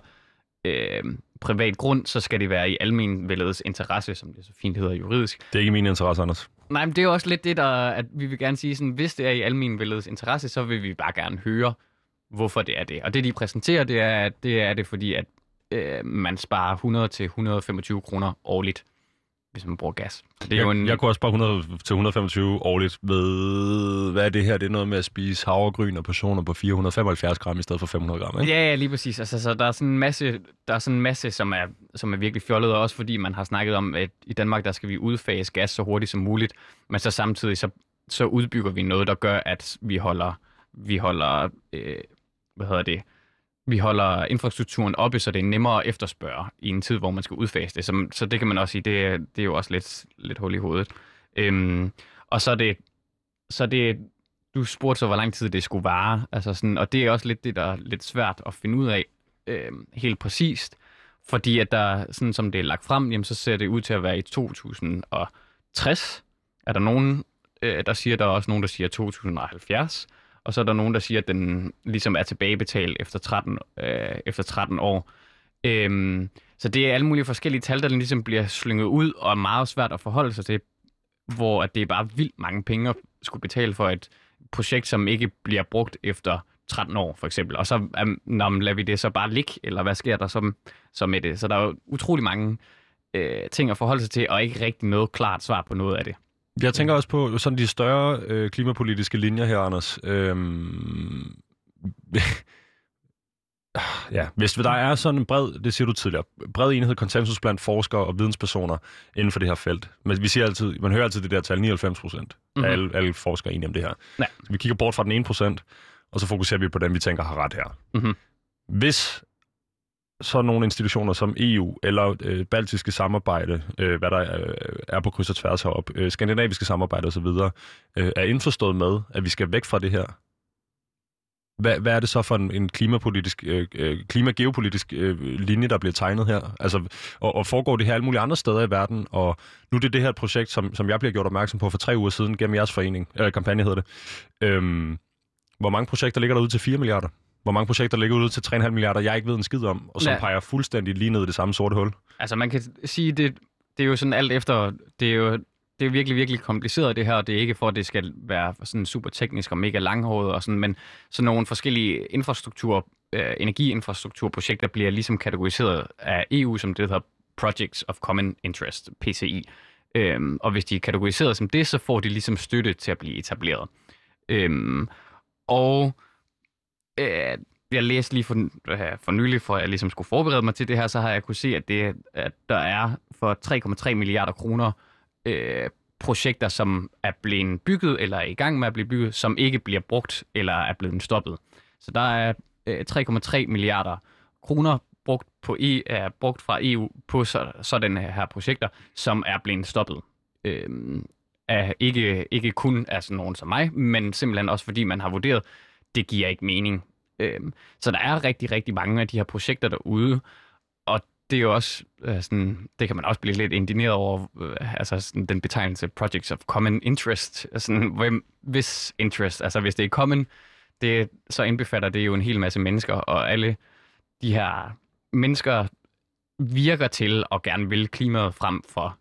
øh, privat grund, så skal det være i almenvældets interesse, som det så fint hedder juridisk. Det er ikke min interesse, Anders. Nej, men det er også lidt det, der, at vi vil gerne sige, sådan, hvis det er i almenvældets interesse, så vil vi bare gerne høre, hvorfor det er det. Og det, de præsenterer, det er, at det er det, fordi at øh, man sparer 100 til 125 kroner årligt, hvis man bruger gas. Det er jeg, jo en... jeg kunne også spare 100 til 125 årligt ved, hvad er det her? Det er noget med at spise havregryn og portioner på 475 gram i stedet for 500 gram, ikke? Ja, ja, lige præcis. Altså, så der er sådan en masse, der er sådan en masse som, er, som er virkelig fjollet, også fordi man har snakket om, at i Danmark, der skal vi udfase gas så hurtigt som muligt, men så samtidig så, så udbygger vi noget, der gør, at vi holder, vi holder øh, hvad hedder det, vi holder infrastrukturen oppe, så det er nemmere at efterspørge i en tid, hvor man skal udfase det. Så, så det kan man også sige, det, er, det er jo også lidt, lidt hul i hovedet. Øhm, og så er det, så det, du spurgte så, hvor lang tid det skulle vare, altså sådan, og det er også lidt det, der er lidt svært at finde ud af øhm, helt præcist, fordi at der, sådan som det er lagt frem, jamen, så ser det ud til at være i 2060. Er der nogen, øh, der siger, der er også nogen, der siger 2070 og så er der nogen, der siger, at den ligesom er tilbagebetalt efter 13, øh, efter 13 år. Øhm, så det er alle mulige forskellige tal, der ligesom bliver slynget ud, og er meget svært at forholde sig til, hvor at det er bare vildt mange penge at skulle betale for et projekt, som ikke bliver brugt efter 13 år, for eksempel. Og så um, lader vi det så bare ligge, eller hvad sker der så, så med det? Så der er jo utrolig mange øh, ting at forholde sig til, og ikke rigtig noget klart svar på noget af det. Jeg tænker også på sådan de større øh, klimapolitiske linjer her, Anders. Øhm, ja, hvis der er sådan en bred, det siger du tidligere, bred enhed, konsensus blandt forskere og videnspersoner inden for det her felt. Men vi siger altid, man hører altid det der tal, 99 procent mm-hmm. af alle, alle forskere enige om det her. Ja. Så vi kigger bort fra den ene procent, og så fokuserer vi på dem, vi tænker har ret her. Mm-hmm. Hvis så nogle institutioner som EU eller øh, baltiske samarbejde, øh, hvad der er, er på kryds og tværs herop, øh, skandinaviske samarbejde osv., øh, er indforstået med, at vi skal væk fra det her. Hvad, hvad er det så for en, en klimapolitisk, øh, øh, klimageopolitisk øh, linje, der bliver tegnet her? Altså, og, og foregår det her alle mulige andre steder i verden? Og nu er det det her projekt, som, som jeg bliver gjort opmærksom på for tre uger siden gennem jeres forening, eller kampagne hedder det. Øhm, hvor mange projekter ligger der ud til 4 milliarder? Hvor mange projekter ligger ud til 3,5 milliarder, jeg ikke ved en skid om, og som ja. peger fuldstændig lige ned i det samme sorte hul. Altså man kan sige, det, det er jo sådan alt efter, det er jo det er virkelig, virkelig kompliceret det her, og det er ikke for, at det skal være sådan super teknisk og mega langhåret og sådan, men sådan nogle forskellige infrastruktur, øh, energiinfrastrukturprojekter bliver ligesom kategoriseret af EU som det hedder Projects of Common Interest, PCI. Øhm, og hvis de er kategoriseret som det, så får de ligesom støtte til at blive etableret. Øhm, og øh, jeg læste lige for, øh, for nylig, for at jeg ligesom skulle forberede mig til det her, så har jeg kunne se, at, det, at der er for 3,3 milliarder kroner øh, projekter, som er blevet bygget eller er i gang med at blive bygget, som ikke bliver brugt eller er blevet stoppet. Så der er øh, 3,3 milliarder kroner brugt, på e, er brugt fra EU på så, sådanne her projekter, som er blevet stoppet. Øh, er ikke, ikke kun af sådan nogen som mig, men simpelthen også fordi man har vurderet, det giver ikke mening. Øhm, så der er rigtig, rigtig mange af de her projekter derude, og det er jo også øh, sådan, det kan man også blive lidt indineret over, øh, altså sådan, den betegnelse Projects of Common Interest, sådan, hvem, hvis interest, altså hvis det er common, det, så indbefatter det jo en hel masse mennesker, og alle de her mennesker virker til at gerne vil klimaet frem for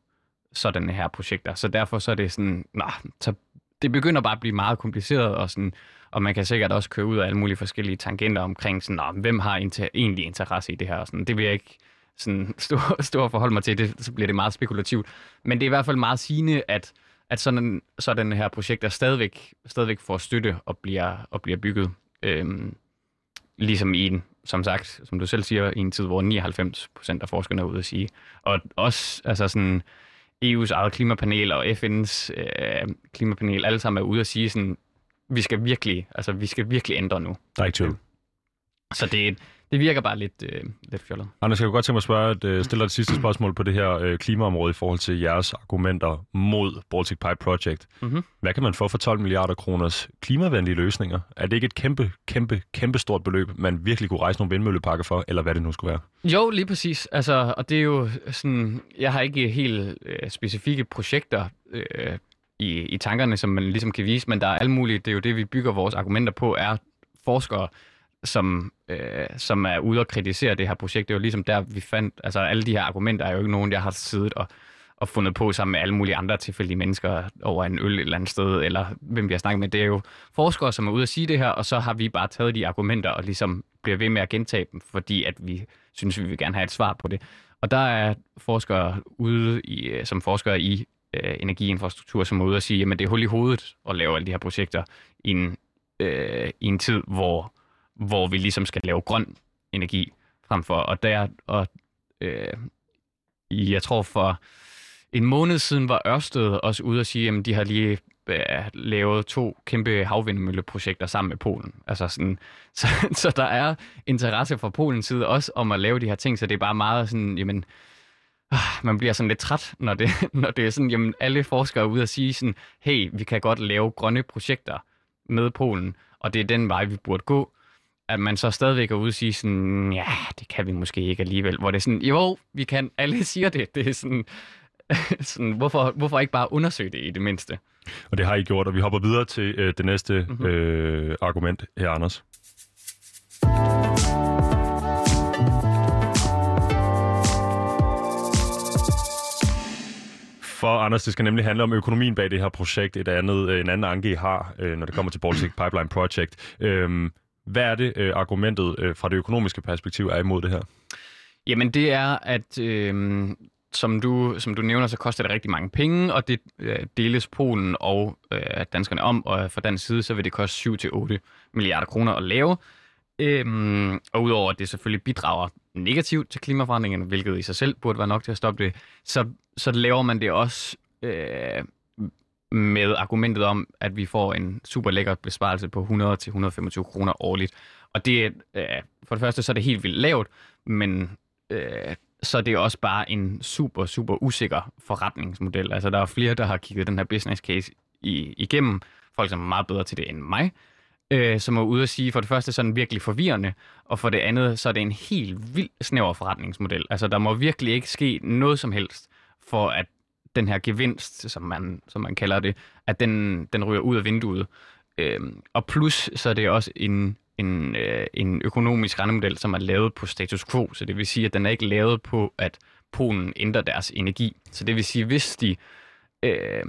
sådanne her projekter. Så derfor så er det sådan, nah, så det begynder bare at blive meget kompliceret, og, sådan, og man kan sikkert også køre ud af alle mulige forskellige tangenter omkring, sådan, nah, hvem har inter- egentlig interesse i det her. Og sådan, det vil jeg ikke sådan, stå, stå og forholde mig til, det, så bliver det meget spekulativt. Men det er i hvert fald meget sigende, at, at sådan, sådan her projekter stadigvæk, stadigvæk får støtte og bliver, og bliver bygget. Øhm, ligesom i en, som sagt, som du selv siger, i en tid, hvor 99 procent af forskerne er ude at sige. Og også altså sådan, EU's eget klimapanel og FN's øh, klimapanel, alle sammen er ude at sige sådan, vi skal virkelig, altså vi skal virkelig ændre nu. Der er ikke tvivl. Så det, det virker bare lidt, øh, lidt fjollet. Anders, jeg kunne godt tænke mig at spørge, at, øh, stille dig det sidste spørgsmål på det her øh, klimaområde i forhold til jeres argumenter mod Baltic Pipe Project. Mm-hmm. Hvad kan man få for 12 milliarder kroners klimavenlige løsninger? Er det ikke et kæmpe, kæmpe, kæmpe stort beløb, man virkelig kunne rejse nogle vindmøllepakker for, eller hvad det nu skulle være? Jo, lige præcis. Altså, og det er jo sådan, jeg har ikke helt øh, specifikke projekter øh, i, i tankerne, som man ligesom kan vise, men der er alle mulige, det er jo det, vi bygger vores argumenter på, er forskere, som, øh, som er ude og kritisere det her projekt. Det er jo ligesom der, vi fandt, altså alle de her argumenter er jo ikke nogen, jeg har siddet og, og fundet på sammen med alle mulige andre tilfældige mennesker over en øl et eller andet sted, eller hvem vi har snakket med. Det er jo forskere, som er ude at sige det her, og så har vi bare taget de argumenter og ligesom bliver ved med at gentage dem, fordi at vi synes, vi vil gerne have et svar på det. Og der er forskere ude, i, øh, som forskere i øh, energiinfrastruktur, som er ude og sige, at det er hul i hovedet at lave alle de her projekter i en, øh, i en tid, hvor hvor vi ligesom skal lave grøn energi frem for. Og der, og øh, jeg tror for en måned siden var Ørsted også ude og sige, at de har lige øh, lavet to kæmpe havvindmølleprojekter sammen med Polen. Altså sådan, så, så der er interesse fra Polens side også om at lave de her ting, så det er bare meget sådan, jamen, øh, man bliver sådan lidt træt, når det, når det er sådan, jamen alle forskere er ude og sige sådan, hey, vi kan godt lave grønne projekter med Polen, og det er den vej, vi burde gå at man så stadigvæk er ude og sige sådan, ja, det kan vi måske ikke alligevel. Hvor det er sådan, jo, vi kan, alle siger det. Det er sådan, sådan hvorfor, hvorfor ikke bare undersøge det i det mindste? Og det har I gjort, og vi hopper videre til øh, det næste mm-hmm. øh, argument her, Anders. For Anders, det skal nemlig handle om økonomien bag det her projekt. Et andet, øh, en anden anke, I har, øh, når det kommer til Baltic Pipeline Project. Øhm, hvad er det, øh, argumentet øh, fra det økonomiske perspektiv er imod det her? Jamen det er, at øh, som, du, som du nævner, så koster det rigtig mange penge, og det øh, deles Polen og øh, danskerne om, og fra dansk side, så vil det koste 7-8 milliarder kroner at lave. Øhm, og udover at det selvfølgelig bidrager negativt til klimaforandringerne, hvilket i sig selv burde være nok til at stoppe det, så, så laver man det også øh, med argumentet om, at vi får en super lækker besparelse på 100-125 kroner årligt. Og det er, øh, for det første, så er det helt vildt lavt, men øh, så er det også bare en super, super usikker forretningsmodel. Altså, der er flere, der har kigget den her business case i, igennem. Folk, som er meget bedre til det end mig, øh, som er ude at sige, for det første, så er den virkelig forvirrende, og for det andet, så er det en helt vild snæver forretningsmodel. Altså, der må virkelig ikke ske noget som helst, for at den her gevinst, som man, som man kalder det, at den, den ryger ud af vinduet. Øhm, og plus, så er det også en, en, øh, en økonomisk rentemodel, som er lavet på status quo, så det vil sige, at den er ikke lavet på, at Polen ændrer deres energi. Så det vil sige, hvis de, øh,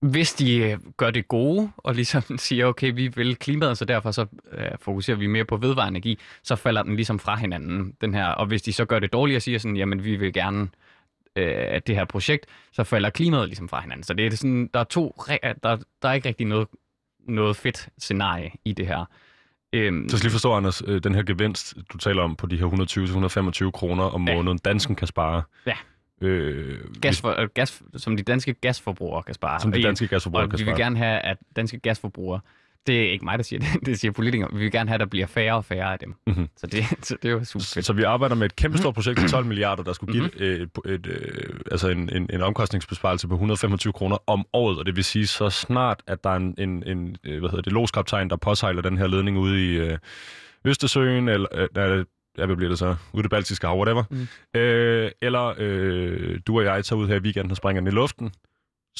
hvis de øh, gør det gode, og ligesom siger, okay, vi vil klimaet, så derfor så øh, fokuserer vi mere på vedvarende energi, så falder den ligesom fra hinanden, den her. Og hvis de så gør det dårligt og siger sådan, jamen vi vil gerne øh, det her projekt, så falder klimaet ligesom fra hinanden. Så det er sådan, der er to, der, der er ikke rigtig noget, noget fedt scenarie i det her. Øhm, så skal lige forstå, Anders, øh, den her gevinst, du taler om på de her 120-125 kroner om ja. måneden, dansken kan spare. Ja. Øh, gas for, øh, gas, som de danske gasforbrugere kan spare. Som de danske gasforbrugere og kan spare. vi vil gerne have, at danske gasforbrugere det er ikke mig, der siger det. Det siger politikere. Vi vil gerne have, at der bliver færre og færre af dem. Mm-hmm. Så, det, så det er jo super fedt. Så vi arbejder med et kæmpe stort projekt til 12 milliarder, der skulle give mm-hmm. et, et, et, øh, altså en, en, en omkostningsbesparelse på 125 kroner om året. Og det vil sige, så snart, at der er en, en, en øh, hvad hedder det, loskaptajn, der påsejler den her ledning ude i øh, Østersøen, eller øh, ja, hvad bliver det så? Ude det baltiske hav, whatever. Mm. Øh, eller øh, du og jeg tager ud her i weekenden og springer den i luften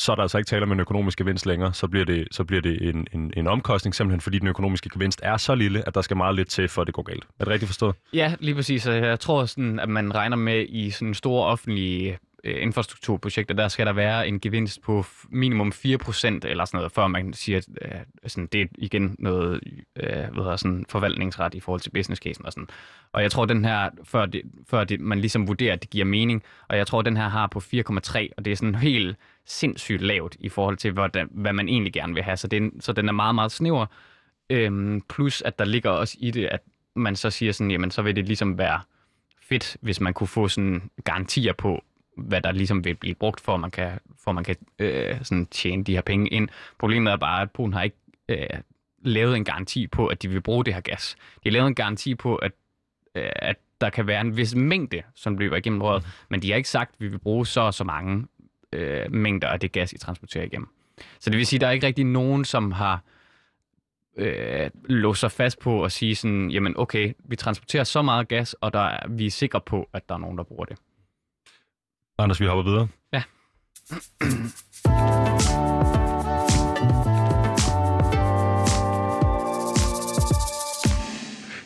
så er der altså ikke tale om en økonomisk gevinst længere. Så bliver det, så bliver det en, en, en omkostning, simpelthen fordi den økonomiske gevinst er så lille, at der skal meget lidt til, for at det går galt. Er det rigtigt forstået? Ja, lige præcis. Jeg tror, sådan, at man regner med i sådan store offentlige øh, infrastrukturprojekter, der skal der være en gevinst på minimum 4% eller sådan noget, før man siger, at øh, sådan, det er igen noget øh, hvad hedder, sådan, forvaltningsret i forhold til business casen og sådan. Og jeg tror, den her, før, det, før det, man ligesom vurderer, at det giver mening, og jeg tror, den her har på 4,3, og det er sådan helt sindssygt lavt i forhold til, hvad, hvad man egentlig gerne vil have. Så, det, så den er meget, meget snæver. Øhm, plus, at der ligger også i det, at man så siger sådan, jamen så vil det ligesom være fedt, hvis man kunne få sådan garantier på, hvad der ligesom vil blive brugt for, at man kan, for at man kan øh, sådan tjene de her penge ind. Problemet er bare, at Polen har ikke øh, lavet en garanti på, at de vil bruge det her gas. De har lavet en garanti på, at, øh, at der kan være en vis mængde, som løber igennem røret, men de har ikke sagt, at vi vil bruge så og så mange øh, mængder af det gas, I transporterer igennem. Så det vil sige, at der er ikke rigtig nogen, som har øh, låst sig fast på at sige sådan, jamen okay, vi transporterer så meget gas, og der er, vi er sikre på, at der er nogen, der bruger det. Anders, vi hopper videre. Ja.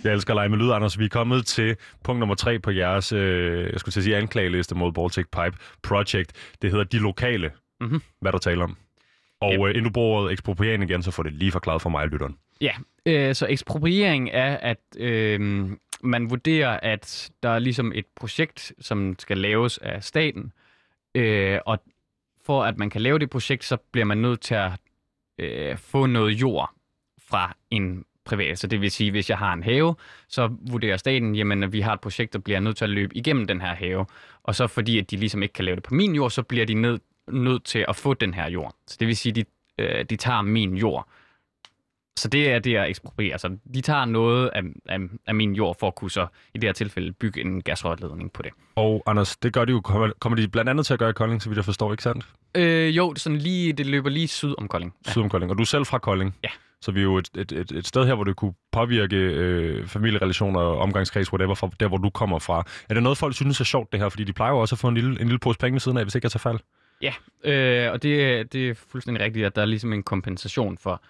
Jeg elsker at lege med lyd, Anders. Vi er kommet til punkt nummer tre på jeres, øh, jeg skulle til at sige, anklageliste mod Baltic Pipe Project. Det hedder De Lokale. Mhm. Hvad der taler om. Og Yep. øh, inden du bruger ordet ekspropriering igen, så får det lige forklaret for mig, lytteren. Ja, øh, så ekspropriering er, at øh, man vurderer, at der er ligesom et projekt, som skal laves af staten, øh, og for at man kan lave det projekt, så bliver man nødt til at øh, få noget jord fra en privat. Så det vil sige, hvis jeg har en have, så vurderer staten, jamen at vi har et projekt, der bliver nødt til at løbe igennem den her have. Og så fordi, at de ligesom ikke kan lave det på min jord, så bliver de nødt nødt til at få den her jord. Så det vil sige, at de, øh, de tager min jord. Så det er det at ekspropriere. Så de tager noget af, af, af min jord for at kunne så i det her tilfælde bygge en gasrørledning på det. Og Anders, det gør de jo, kommer, kommer de blandt andet til at gøre i Kolding, så vidt jeg forstår, ikke sandt? Øh, jo, sådan lige, det løber lige syd om Kolding. Ja. Syd om Kolding. Og du er selv fra Kolding. Ja. Så vi er jo et, et, et, et sted her, hvor det kunne påvirke øh, familierelationer, omgangskreds, whatever, fra der, hvor du kommer fra. Er det noget, folk synes er sjovt, det her? Fordi de plejer jo også at få en lille, en lille pose penge ved siden af, hvis ikke jeg tager fejl. Ja, øh, og det, det er fuldstændig rigtigt, at der er ligesom en kompensation for,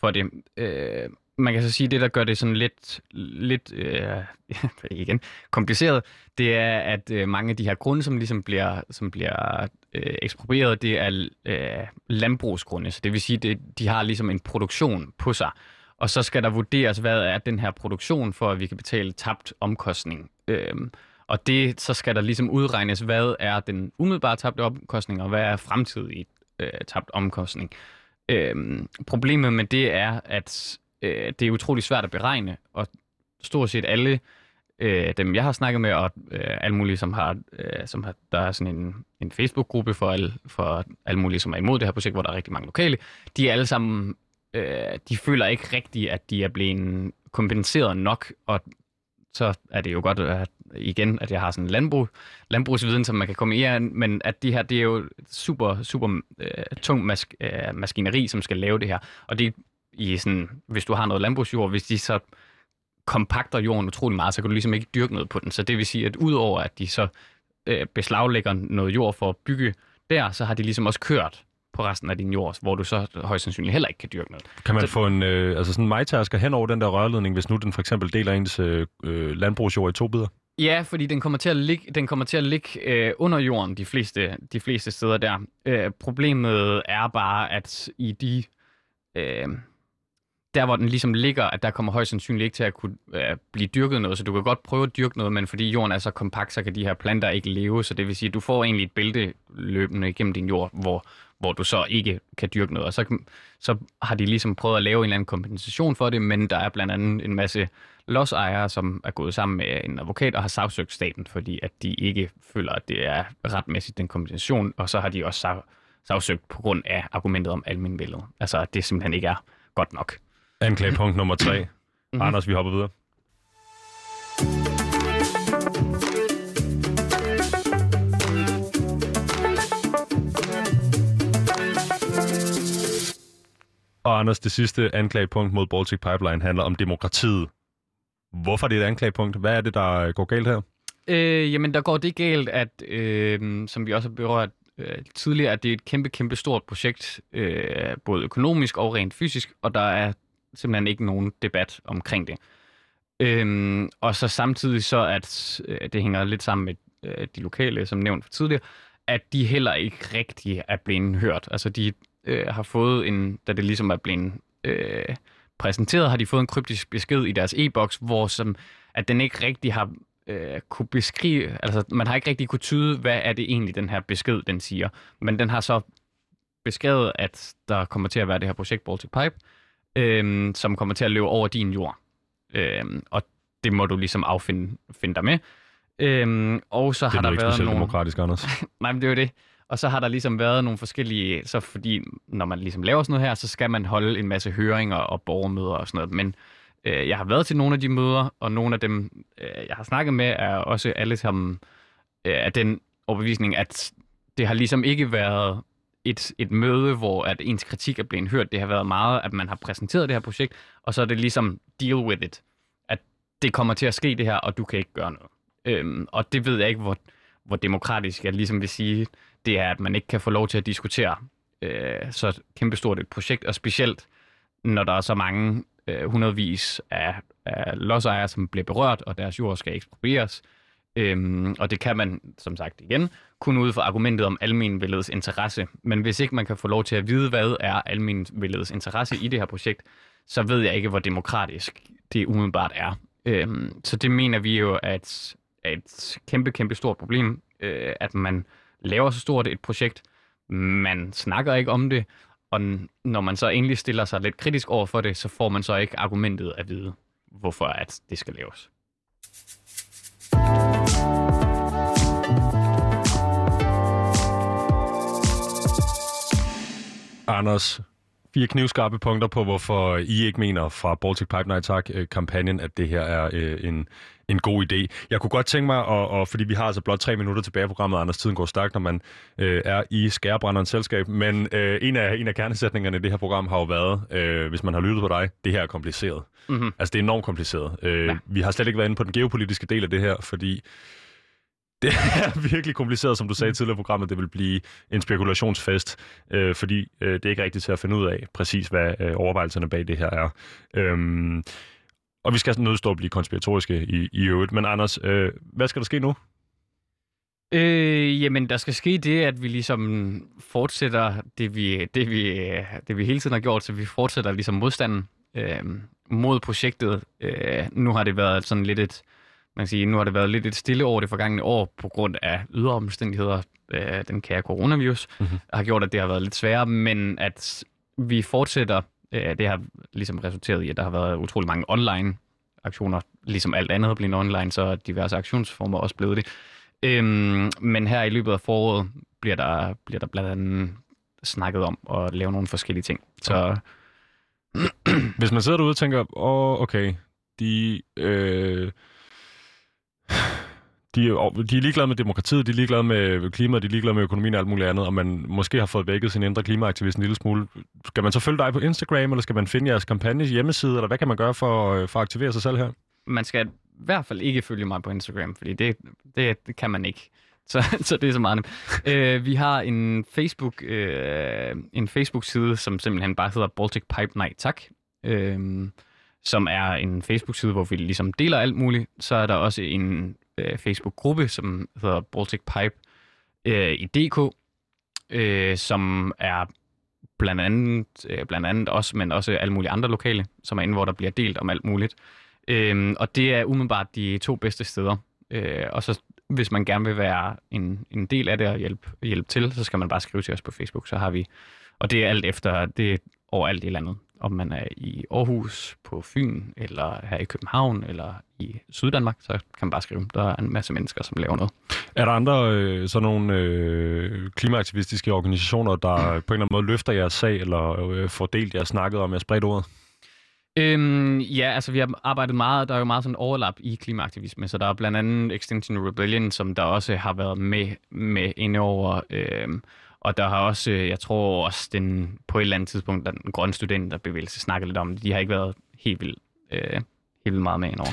for det. Øh, man kan så sige, at det, der gør det sådan lidt, lidt øh, igen, kompliceret, det er, at øh, mange af de her grunde, som ligesom bliver, som bliver øh, eksproprieret, det er øh, landbrugsgrunde. Så det vil sige, at de har ligesom en produktion på sig. Og så skal der vurderes, hvad er den her produktion, for at vi kan betale tabt omkostning. Øh, og det, så skal der ligesom udregnes, hvad er den umiddelbare tabte omkostning, og hvad er fremtidig øh, tabt omkostning. Øh, problemet med det er, at øh, det er utrolig svært at beregne, og stort set alle øh, dem, jeg har snakket med, og øh, alle mulige, som har, øh, som har, der er sådan en, en Facebook-gruppe for, alle, for alle mulige, som er imod det her projekt, hvor der er rigtig mange lokale, de er alle sammen, øh, de føler ikke rigtigt, at de er blevet kompenseret nok, og så er det jo godt, at, igen, at jeg har sådan en landbrug, landbrugsviden, som man kan komme i, men at det her, det er jo super, super øh, tung mas- øh, maskineri, som skal lave det her. Og det i sådan, hvis du har noget landbrugsjord, hvis de så kompakter jorden utrolig meget, så kan du ligesom ikke dyrke noget på den. Så det vil sige, at udover at de så øh, beslaglægger noget jord for at bygge der, så har de ligesom også kørt på resten af din jord, hvor du så højst sandsynligt heller ikke kan dyrke noget. Kan man Så- få en, øh, altså sådan en majtasker hen over den der rørledning, hvis nu den for eksempel deler ens øh, øh, landbrugsjord i to bidder? Ja, fordi den kommer til at ligge, den kommer til at ligge øh, under jorden de fleste, de fleste steder der. Øh, problemet er bare, at i de... Øh, der hvor den ligesom ligger, at der kommer højst sandsynligt ikke til at kunne øh, blive dyrket noget, så du kan godt prøve at dyrke noget, men fordi jorden er så kompakt, så kan de her planter ikke leve, så det vil sige, at du får egentlig et bælte løbende igennem din jord, hvor, hvor du så ikke kan dyrke noget, og så, kan- så har de ligesom prøvet at lave en eller anden kompensation for det, men der er blandt andet en masse lodsejere, som er gået sammen med en advokat og har sagsøgt staten, fordi at de ikke føler, at det er retmæssigt den kompensation, og så har de også sagsøgt på grund af argumentet om almenvældet. Altså, at det simpelthen ikke er godt nok. Anklagepunkt nummer tre. Mhm. Anders, vi hopper videre. Og Anders, det sidste anklagepunkt mod Baltic Pipeline handler om demokratiet. Hvorfor er det et anklagepunkt? Hvad er det, der går galt her? Øh, jamen, der går det galt, at, øh, som vi også har berørt øh, tidligere, at det er et kæmpe, kæmpe stort projekt, øh, både økonomisk og rent fysisk, og der er simpelthen ikke nogen debat omkring det. Øhm, og så samtidig så, at øh, det hænger lidt sammen med øh, de lokale, som nævnt for tidligere, at de heller ikke rigtig er blevet hørt. Altså de øh, har fået en, da det ligesom er blevet øh, præsenteret, har de fået en kryptisk besked i deres e-boks, hvor som, at den ikke rigtig har øh, kunne beskrive, altså man har ikke rigtig kunne tyde, hvad er det egentlig, den her besked, den siger. Men den har så beskrevet, at der kommer til at være det her projekt Baltic Pipe, øh, som kommer til at løbe over din jord. Øh, og det må du ligesom affinde finde dig med. Øh, og så Det har er der ikke været nogle... demokratisk, Anders. Nej, men det er jo det. Og så har der ligesom været nogle forskellige, så fordi når man ligesom laver sådan noget her, så skal man holde en masse høringer og borgermøder og sådan noget. Men øh, jeg har været til nogle af de møder, og nogle af dem, øh, jeg har snakket med, er også alle sammen øh, af den overbevisning, at det har ligesom ikke været et, et møde, hvor at ens kritik er blevet hørt. Det har været meget, at man har præsenteret det her projekt, og så er det ligesom deal with it. At det kommer til at ske det her, og du kan ikke gøre noget. Øhm, og det ved jeg ikke, hvor, hvor demokratisk jeg ligesom vil sige, det er, at man ikke kan få lov til at diskutere øh, så kæmpestort et projekt, og specielt når der er så mange øh, hundredvis af, af lodsejere, som bliver berørt, og deres jord skal eksproprieres. Øhm, og det kan man, som sagt igen, kun ud fra argumentet om almenvældets interesse. Men hvis ikke man kan få lov til at vide, hvad er almenvældets interesse i det her projekt, så ved jeg ikke, hvor demokratisk det umiddelbart er. Øhm, så det mener vi jo er et, er et kæmpe, kæmpe stort problem, øh, at man laver så stort et projekt, man snakker ikke om det, og når man så endelig stiller sig lidt kritisk over for det, så får man så ikke argumentet at vide, hvorfor at det skal laves. Anders, fire knivskarpe punkter på, hvorfor I ikke mener fra Baltic Pipe Nej Tak-kampagnen, at det her er øh, en, en god idé. Jeg kunne godt tænke mig, og, og fordi vi har altså blot tre minutter tilbage i programmet, Anders, tiden går stærkt, når man øh, er i skærebrænderens selskab, men øh, en, af, en af kernesætningerne i det her program har jo været, øh, hvis man har lyttet på dig, det her er kompliceret. Mm-hmm. Altså, det er enormt kompliceret. Øh, ja. Vi har slet ikke været inde på den geopolitiske del af det her, fordi det er virkelig kompliceret, som du sagde tidligere i programmet. Det vil blive en spekulationsfest, øh, fordi øh, det er ikke rigtigt til at finde ud af præcis, hvad øh, overvejelserne bag det her er. Øhm, og vi skal nødt stå at blive konspiratoriske i, i øvrigt. Men Anders, øh, hvad skal der ske nu? Øh, jamen, der skal ske det, at vi ligesom fortsætter det, vi, det, vi, det, vi hele tiden har gjort, så vi fortsætter ligesom modstanden øh, mod projektet. Øh, nu har det været sådan lidt et, man kan sige, nu har det været lidt et stille over det forgangne år på grund af ydre omstændigheder. Øh, den kære coronavirus Mhm. har gjort, at det har været lidt sværere, men at vi fortsætter, øh, det har ligesom resulteret i, at der har været utrolig mange online aktioner, ligesom alt andet er blevet online, så er diverse aktionsformer også blevet det. Øhm, men her i løbet af foråret bliver der, bliver der blandt andet snakket om at lave nogle forskellige ting. Så Hvis man sidder derude og tænker, åh, okay, de... Øh, de, er- de er ligeglade med demokratiet, de er ligeglade med klimaet, de er ligeglade med økonomien og alt muligt andet, og man måske har fået vækket sin indre klimaaktivist en lille smule. Skal man så følge dig på Instagram, eller skal man finde jeres kampagnes hjemmeside, eller hvad kan man gøre for, øh, for at aktivere sig selv her? man skal i hvert fald ikke følge mig på Instagram, fordi det, det, det kan man ikke. Så, så det er så meget nemt. øh, vi har en Facebook, øh, en Facebook-side, som simpelthen bare hedder Baltic Pipe Nej Tak, øh, som er en Facebook-side, hvor vi ligesom deler alt muligt. Så er der også en øh, Facebook-gruppe, som hedder Baltic Pipe øh, i DK, øh, som er blandt andet, øh, blandt andet os, men også alle mulige andre lokale, som er inde, hvor der bliver delt om alt muligt. Øh, og det er umiddelbart de to bedste steder. Øh, og så hvis man gerne vil være en, en del af det og hjælpe, hjælpe til, så skal man bare skrive til os på Facebook, så har vi, og det er alt efter, det er overalt i landet. Om man er i Aarhus, på Fyn, eller her i København, eller i Syddanmark, så kan man bare skrive. Der er en masse mennesker, som laver noget. Er der andre øh, sådan nogle øh, klimaaktivistiske organisationer, der på en eller anden måde løfter jeres sag, eller øh, får delt jeres snakket om jeres bredt ordet? Øhm, ja, altså vi har arbejdet meget, der er jo meget sådan overlap i klimaaktivisme, så der er blandt andet Extinction Rebellion, som der også har været med, med inde over, øhm, og der har også, øh, jeg tror også den, på et eller andet tidspunkt, den grønne studenterbevægelse snakket lidt om det, de har ikke været helt vildt, øh, helt vildt meget med indover.